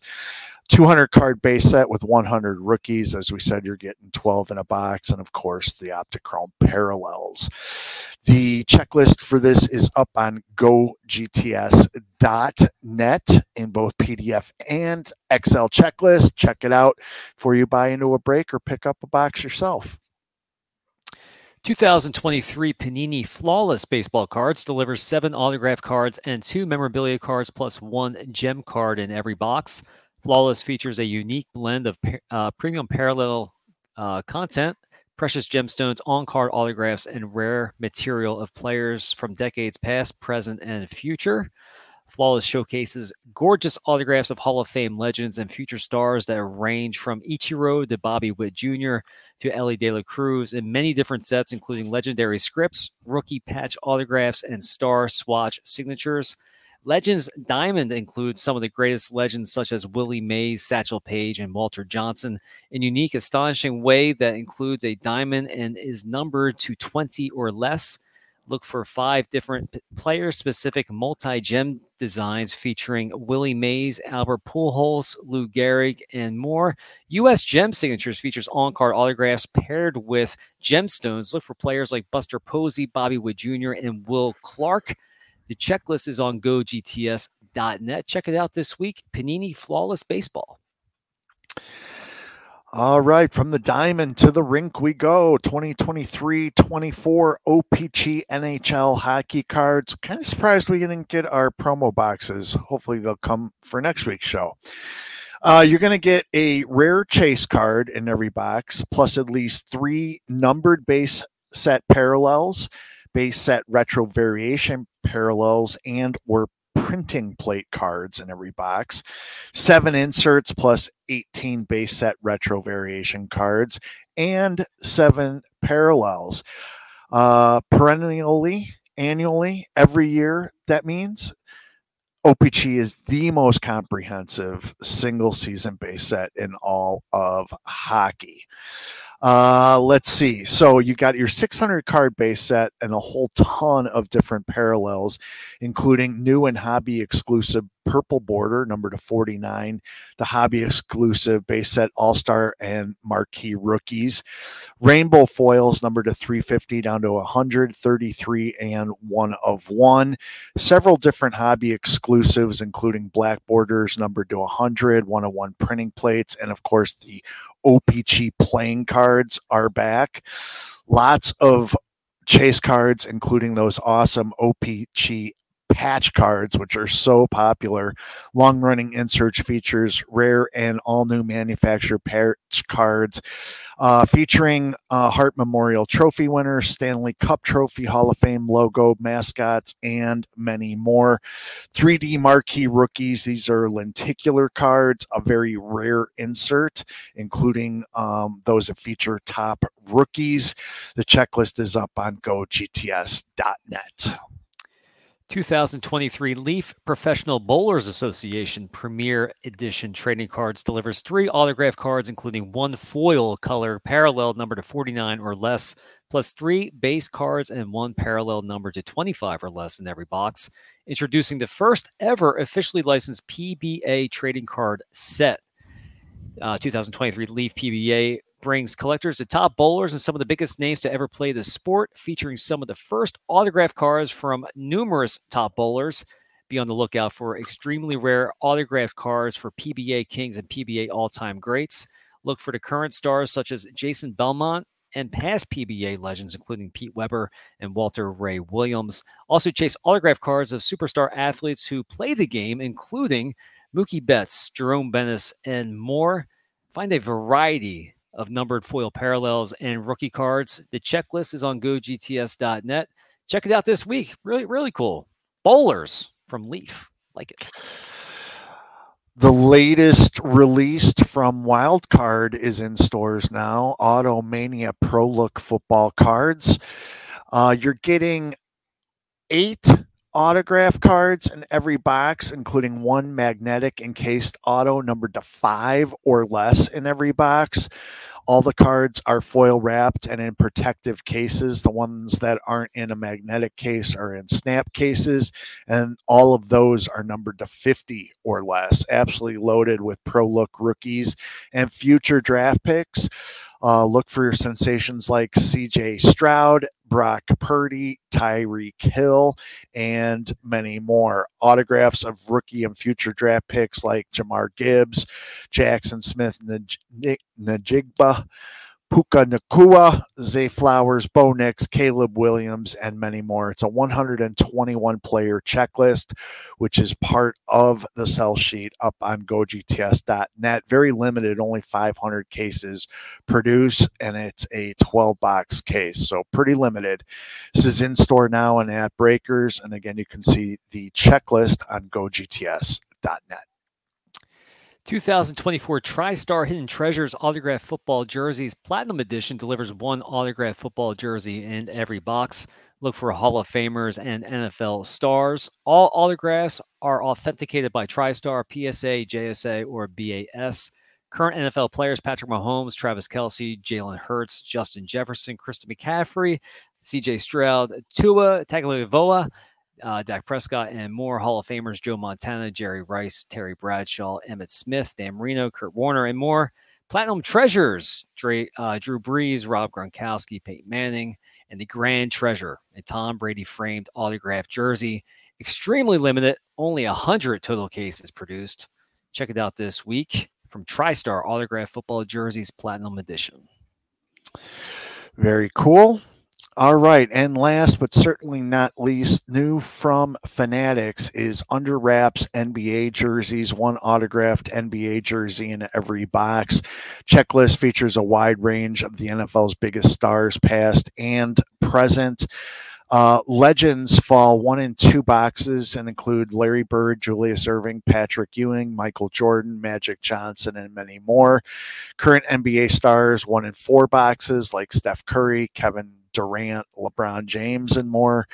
200 card base set with 100 rookies. As we said, you're getting 12 in a box, and of course, the Optichrome parallels. The checklist for this is up on gogts.net in both PDF and Excel checklist. Check it out before you buy into a break or pick up a box yourself. 2023 Panini Flawless Baseball Cards delivers seven autograph cards and two memorabilia cards plus one gem card in every box. Flawless features a unique blend of uh, premium parallel uh, content, precious gemstones, on card autographs, and rare material of players from decades past, present, and future. Flawless showcases gorgeous autographs of Hall of Fame legends and future stars that range from Ichiro to Bobby Witt Jr. to Elly De La Cruz in many different sets, including legendary scripts, rookie patch autographs, and star swatch signatures. Legends Diamond includes some of the greatest legends such as Willie Mays, Satchel Paige, and Walter Johnson in unique, astonishing way that includes a diamond and is numbered to 20 or less. Look for five different player specific multi gem designs featuring Willie Mays, Albert Pujols, Lou Gehrig, and more. U.S. Gem Signatures features on card autographs paired with gemstones. Look for players like Buster Posey, Bobby Witt Jr., and Will Clark. The checklist is on gogts.net. Check it out this week. Panini Flawless Baseball. All right, from the diamond to the rink we go. 2023 24 OPC NHL hockey cards. Kind of surprised we didn't get our promo boxes. Hopefully, they'll come for next week's show. Uh, you're going to get a rare chase card in every box, plus at least three numbered base set parallels, base set retro variation parallels, and or printing plate cards in every box, seven inserts plus 18 base set retro variation cards, and seven parallels. Uh, perennially, annually, every year, that means OPC is the most comprehensive single season base set in all of hockey. Uh, let's see. So you got your 600 card base set and a whole ton of different parallels, including new and hobby exclusive purple border number to 49, the hobby exclusive base set all star and marquee rookies, rainbow foils number to 350 down to 133 and one of one, several different hobby exclusives, including black borders numbered to 100, one of one printing plates, and of course the OPC playing cards are back. Lots of chase cards, including those awesome OPC patch cards, which are so popular. Long running insert features rare and all new manufacturer patch cards uh, featuring uh, Hart Memorial Trophy winners, Stanley Cup Trophy Hall of Fame logo, mascots, and many more. 3D marquee rookies. These are lenticular cards, a very rare insert, including um, those that feature top rookies. The checklist is up on gogts.net. 2023 Leaf Professional Bowlers Association Premier Edition trading cards delivers three autograph cards, including one foil color parallel number to 49 or less, plus three base cards and one parallel number to 25 or less in every box. Introducing the first ever officially licensed PBA trading card set. Uh, 2023 Leaf PBA brings collectors to top bowlers and some of the biggest names to ever play the sport, featuring some of the first autograph cards from numerous top bowlers. Be on the lookout for extremely rare autographed cards for PBA kings and PBA all time greats. Look for the current stars such as Jason Belmont and past PBA legends, including Pete Weber and Walter Ray Williams. Also, chase autograph cards of superstar athletes who play the game, including Mookie Betts, Jerome Bettis, and more. Find a variety of numbered foil parallels and rookie cards. The checklist is on gogts.net. Check it out this week. Really, really cool. Bowlers from Leaf. Like it. The latest released from Wildcard is in stores now. Automania Pro Look football cards. Uh, you're getting eight autograph cards in every box, including one magnetic encased auto numbered to five or less in every box. All the cards are foil wrapped and in protective cases. The ones that aren't in a magnetic case are in snap cases, and all of those are numbered to 50 or less. Absolutely loaded with pro look rookies and future draft picks. Uh, look for your sensations like CJ Stroud, Brock Purdy, Tyreek Hill, and many more. Autographs of rookie and future draft picks like Jahmyr Gibbs, Jackson Smith, Njigba, Puka Nacua, Zay Flowers, Bo Nix, Caleb Williams, and many more. It's a 121 player checklist, which is part of the sell sheet up on gogts.net. Very limited, only 500 cases produced, and it's a 12 box case. So pretty limited. This is in store now and at Breakers. And again, you can see the checklist on gogts.net. 2024 TriStar Hidden Treasures Autograph Football Jerseys Platinum Edition delivers one autograph football jersey in every box. Look for Hall of Famers and NFL stars. All autographs are authenticated by TriStar, PSA, JSA, or BAS. Current NFL players Patrick Mahomes, Travis Kelce, Jalen Hurts, Justin Jefferson, Christian McCaffrey, CJ Stroud, Tua Tagovailoa, uh, Dak Prescott, and more Hall of Famers Joe Montana, Jerry Rice, Terry Bradshaw, Emmitt Smith, Dan Marino, Kurt Warner, and more. Platinum Treasures Dre, uh, Drew Brees, Rob Gronkowski, Peyton Manning, and the Grand Treasure, a Tom Brady framed autographed jersey. Extremely limited, only 100 total cases produced. Check it out this week from TriStar Autograph Football Jerseys Platinum Edition. Very cool. All right. And last but certainly not least, new from Fanatics is Under Wraps NBA jerseys, one autographed NBA jersey in every box. Checklist features a wide range of the NFL's biggest stars, past and present. Uh, legends fall one in two boxes and include Larry Bird, Julius Erving, Patrick Ewing, Michael Jordan, Magic Johnson, and many more. Current NBA stars one in four boxes like Steph Curry, Kevin Durant, LeBron James, and more.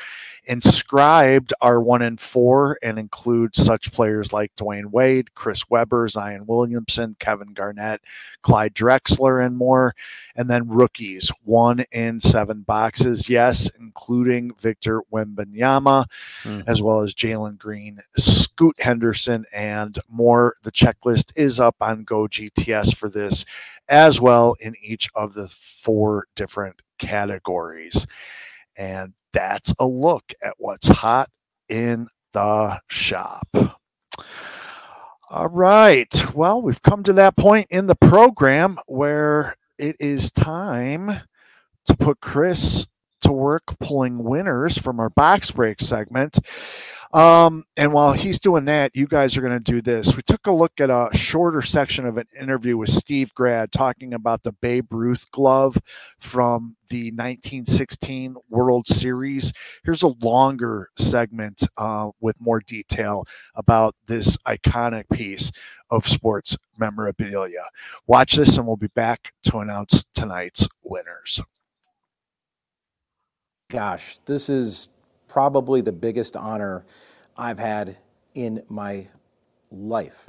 Inscribed are one in four and include such players like Dwyane Wade, Chris Webber, Zion Williamson, Kevin Garnett, Clyde Drexler, and more. And then rookies, one in seven boxes, yes, including Victor Wembanyama, mm. as well as Jalen Green, Scoot Henderson, and more. The checklist is up on Go GTS for this as well in each of the four different categories. And that's a look at what's hot in the shop. All right. Well, we've come to that point in the program where it is time to put Chris to work pulling winners from our box break segment. Um, and while he's doing that, you guys are going to do this. We took a look at a shorter section of an interview with Steve Grad talking about the Babe Ruth glove from the 1916 World Series. Here's a longer segment uh, with more detail about this iconic piece of sports memorabilia. Watch this, and we'll be back to announce tonight's winners. Gosh, this is probably the biggest honor I've had in my life.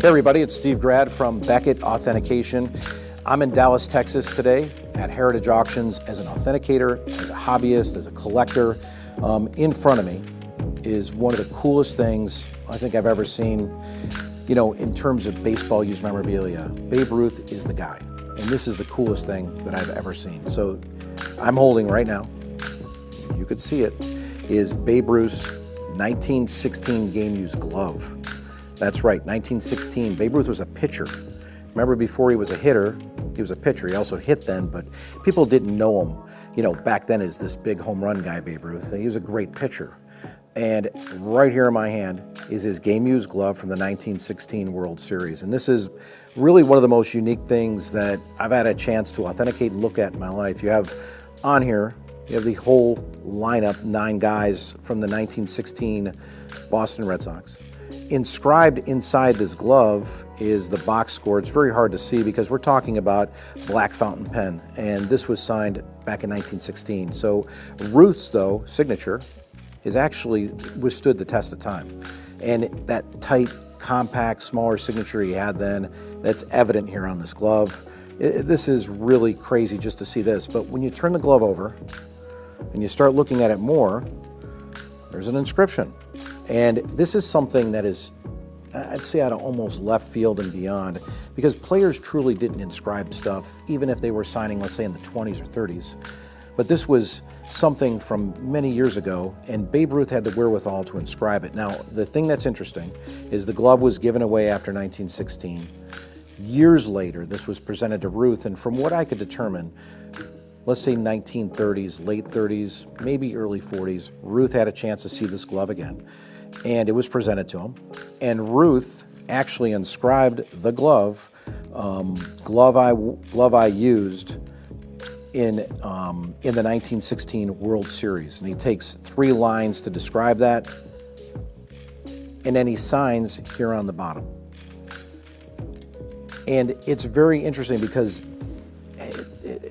Hey everybody, it's Steve Grad from Beckett Authentication. I'm in Dallas, Texas today at Heritage Auctions as an authenticator, as a hobbyist, as a collector. Um, in front of me is one of the coolest things I think I've ever seen you know, in terms of baseball used memorabilia, Babe Ruth is the guy. And this is the coolest thing that I've ever seen. So I'm holding right now, you could see it, is Babe Ruth's 1916 game used glove. That's right, 1916. Babe Ruth was a pitcher. Remember before he was a hitter, he was a pitcher. He also hit then, but people didn't know him, you know, back then as this big home run guy, Babe Ruth. He was a great pitcher. And right here in my hand is his game used glove from the 1916 World Series. And this is really one of the most unique things that I've had a chance to authenticate and look at in my life. You have on here, you have the whole lineup, nine guys from the 1916 Boston Red Sox. Inscribed inside this glove is the box score. It's very hard to see because we're talking about black fountain pen, and this was signed back in 1916. So Ruth's, though, signature has actually withstood the test of time. And that tight, compact, smaller signature he had then, that's evident here on this glove. It, this is really crazy just to see this. But when you turn the glove over and you start looking at it more, there's an inscription. And this is something that is, I'd say, out of almost left field and beyond, because players truly didn't inscribe stuff, even if they were signing, let's say, in the 20s or 30s. But this was something from many years ago, and Babe Ruth had the wherewithal to inscribe it. Now, the thing that's interesting is the glove was given away after 1916. Years later, this was presented to Ruth, and from what I could determine, let's say 1930s, late 30s, maybe early 40s, Ruth had a chance to see this glove again, and it was presented to him. And Ruth actually inscribed the glove, um, glove I glove I used in, um, in the 1916 World Series. And he takes three lines to describe that, and then he signs here on the bottom. And it's very interesting because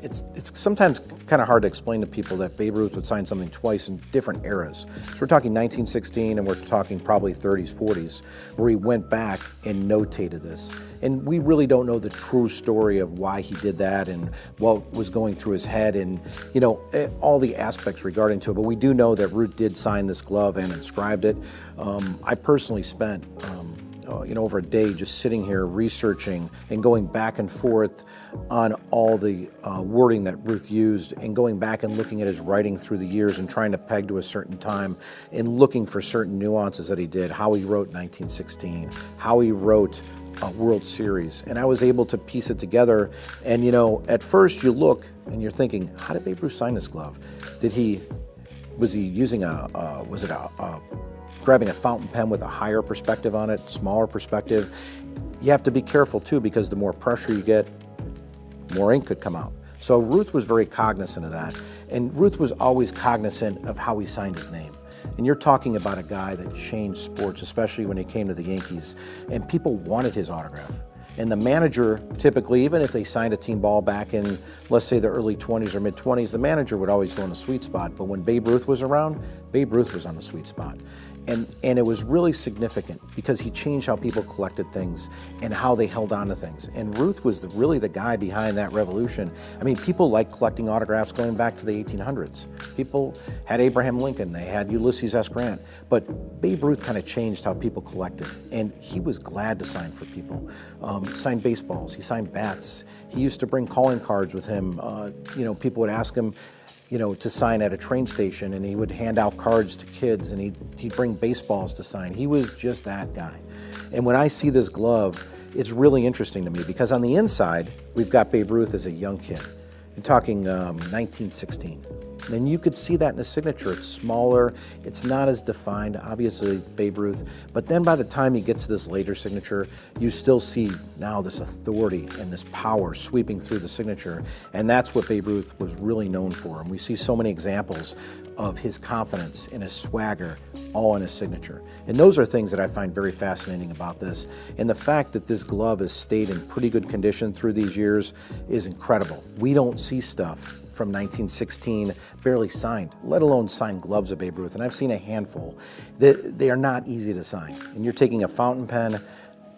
it's, it's sometimes kind of hard to explain to people that Babe Ruth would sign something twice in different eras. So we're talking 1916 and we're talking probably 30s, 40s, where he went back and notated this. And we really don't know the true story of why he did that and what was going through his head and, you know, eh, all the aspects regarding to it. But we do know that Ruth did sign this glove and inscribed it. Um, I personally spent um, uh, you know, over a day just sitting here researching and going back and forth on all the uh, wording that Ruth used and going back and looking at his writing through the years and trying to peg to a certain time and looking for certain nuances that he did, how he wrote 1916, how he wrote uh, World Series. And I was able to piece it together. And, you know, at first you look and you're thinking, how did Babe Ruth sign this glove? Did he, was he using a, uh, was it a, a grabbing a fountain pen with a higher perspective on it, smaller perspective. You have to be careful too because the more pressure you get, more ink could come out. So Ruth was very cognizant of that. And Ruth was always cognizant of how he signed his name. And you're talking about a guy that changed sports, especially when he came to the Yankees, and people wanted his autograph. And the manager typically, even if they signed a team ball back in, let's say, the early 20s or mid 20s, the manager would always go in the sweet spot. But when Babe Ruth was around, Babe Ruth was on the sweet spot. And, and it was really significant because he changed how people collected things and how they held on to things. And Ruth was the, really the guy behind that revolution. I mean, people liked collecting autographs going back to the 1800s. People had Abraham Lincoln, they had Ulysses S. Grant, but Babe Ruth kind of changed how people collected. And he was glad to sign for people. Um, signed baseballs, he signed bats. He used to bring calling cards with him. Uh, you know, people would ask him, you know, to sign at a train station, and he would hand out cards to kids, and he'd, he'd bring baseballs to sign. He was just that guy. And when I see this glove, it's really interesting to me because on the inside, we've got Babe Ruth as a young kid. I'm talking um, 1916. And you could see that in the signature. It's smaller, it's not as defined, obviously, Babe Ruth. But then by the time he gets to this later signature, you still see now this authority and this power sweeping through the signature. And that's what Babe Ruth was really known for. And we see so many examples of his confidence and his swagger all in his signature. And those are things that I find very fascinating about this. And the fact that this glove has stayed in pretty good condition through these years is incredible. We don't see stuff from 1916, barely signed, let alone signed gloves of Babe Ruth. And I've seen a handful. They, they are not easy to sign. And you're taking a fountain pen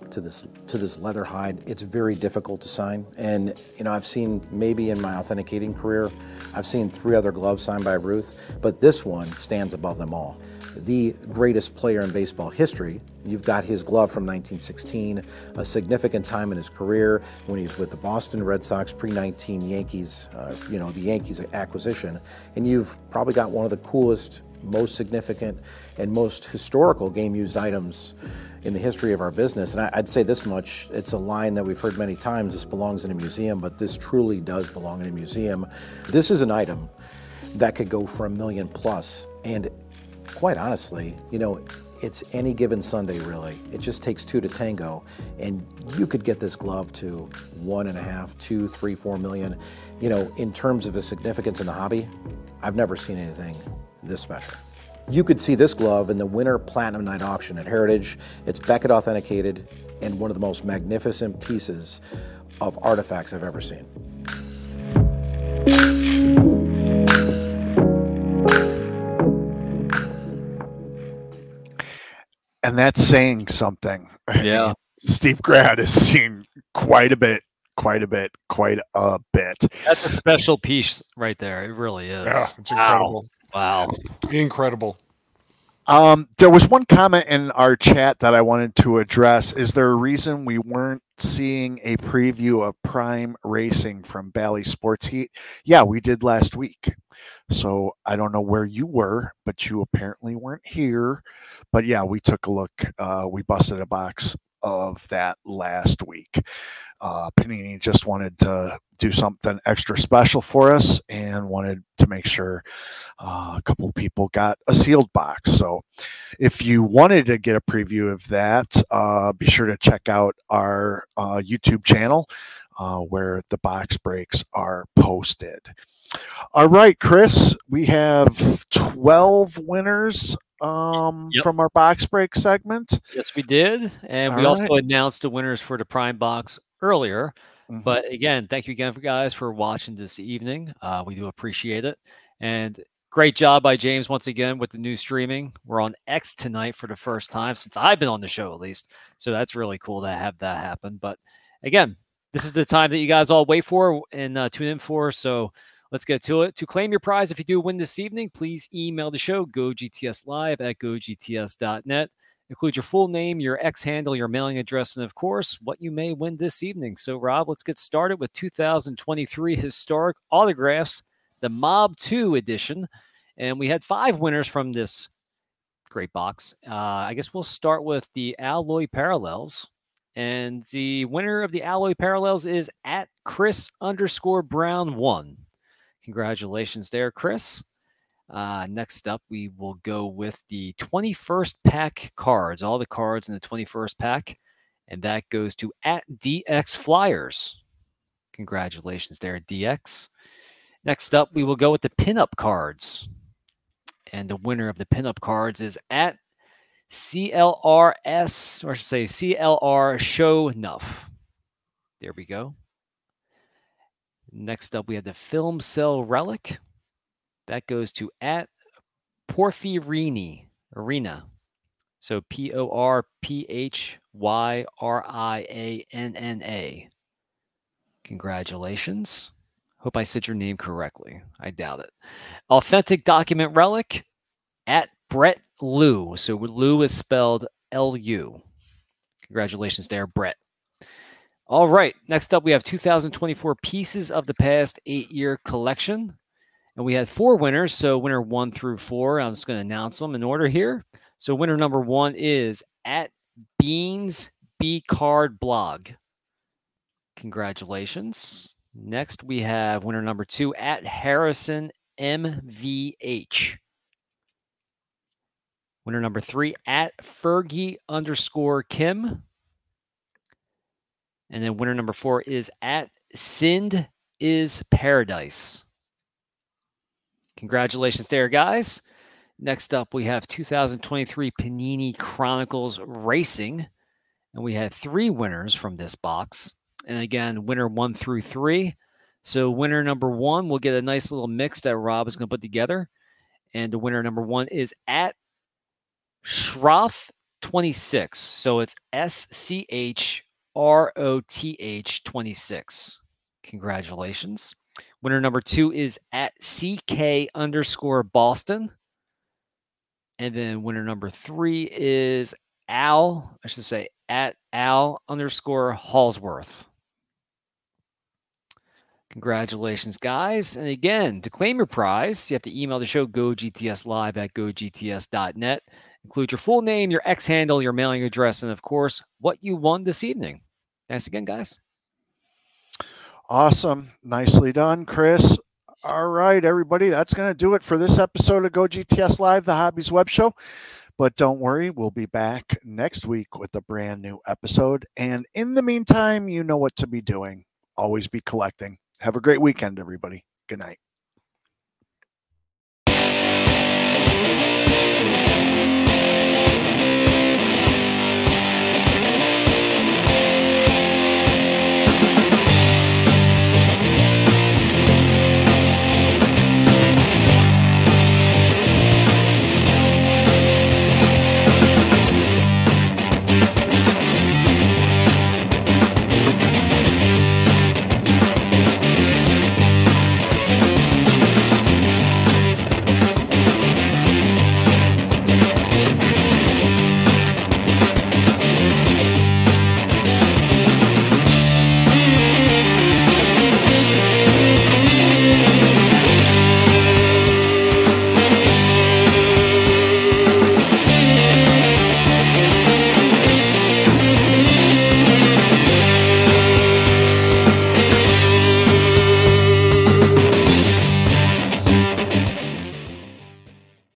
to this to this leather hide. It's very difficult to sign. And you know, I've seen maybe in my authenticating career, I've seen three other gloves signed by Ruth, but this one stands above them all the greatest player in baseball history. You've got his glove from 1916, a significant time in his career when he was with the Boston Red Sox, pre 19 Yankees, uh, you know, the Yankees acquisition. And you've probably got one of the coolest, most significant, and most historical game used items in the history of our business. And I'd say this much it's a line that we've heard many times this belongs in a museum, but this truly does belong in a museum. This is an item that could go for a million. And quite honestly, you know, it's any given Sunday, really. It just takes two to tango, and you could get this glove to one and a half, two, three, four million. You know, in terms of its significance in the hobby, I've never seen anything this special. You could see this glove in the Winter Platinum Night auction at Heritage. It's Beckett authenticated and one of the most magnificent pieces of artifacts I've ever seen. And that's saying something. Yeah. (laughs) Steve Grad has seen quite a bit, quite a bit, quite a bit. That's a special piece right there. It really is. Yeah, it's incredible. Wow. Incredible. Um, there was one comment in our chat that I wanted to address. Is there a reason we weren't seeing a preview of Prime Racing from Bally Sports Heat? Yeah, we did last week. So I don't know where you were, but you apparently weren't here. But yeah, we took a look. Uh, we busted a box of that last week. Uh, Panini just wanted to do something extra special for us and wanted to make sure uh, a couple people got a sealed box. So if you wanted to get a preview of that, uh, be sure to check out our uh, YouTube channel uh, where the box breaks are posted. All right, Chris, we have 12 winners um, yep. from our box break segment. Yes, we did. And All we right. also announced the winners for the Prime Box earlier. Mm-hmm. But again, thank you again, for guys, for watching this evening. Uh, we do appreciate it. And great job by James once again with the new streaming. We're on X tonight for the first time since I've been on the show, at least. So that's really cool to have that happen. But again, this is the time that you guys all wait for and uh, tune in for. So Let's get to it. To claim your prize, if you do win this evening, please email the show, gogtslive at gogts.net. Include your full name, your X handle, your mailing address, and of course, what you may win this evening. So, Rob, let's get started with 2023 historic autographs, the Mob 2 edition. And we had five winners from this great box. Uh, I guess we'll start with the Alloy Parallels. And the winner of the Alloy Parallels is at Chris underscore Brown one. Congratulations there, Chris. Uh, next up, we will go with the 21st pack cards, all the cards in the 21st pack. And that goes to at DX Flyers. Congratulations there, DX. Next up, we will go with the pinup cards. And the winner of the pinup cards is at CLRS, or I should say CLR Show Enough. There we go. Next up, we have the Film Cell Relic. That goes to at Porphyrini Arena. So P O R P H Y R I A N N A. Congratulations. Hope I said your name correctly. I doubt it. Authentic document relic at Brett Lou. So Lou is spelled L U. Congratulations there, Brett. All right. Next up, we have 2024 Pieces of the Past eight year collection. And we had four winners. So, winner one through four, I'm just going to announce them in order here. So, winner number one is at Beans B Card Blog. Congratulations. Next, we have winner number two at Harrison MVH. Winner number three at Fergie underscore Kim. And then winner number four is at Sind is Paradise. Congratulations there, guys. Next up, we have 2023 Panini Chronicles Racing. And we had three winners from this box. And again, winner one through three. So, winner number one, we'll get a nice little mix that Rob is going to put together. And the winner number one is at Schroth 26. So it's S C H R O T H 26. Congratulations. Winner number two is at CK underscore Boston. And then winner number three is Al, I should say, at Al underscore Hallsworth. Congratulations, guys. And again, to claim your prize, you have to email the show gogtslive at gogts.net. Include your full name, your X handle, your mailing address, and of course, what you won this evening. Thanks again, guys. Awesome. Nicely done, Chris. All right, everybody. That's going to do it for this episode of Go GTS Live, the Hobby's Web Show. But don't worry, we'll be back next week with a brand new episode. And in the meantime, you know what to be doing. Always be collecting. Have a great weekend, everybody. Good night.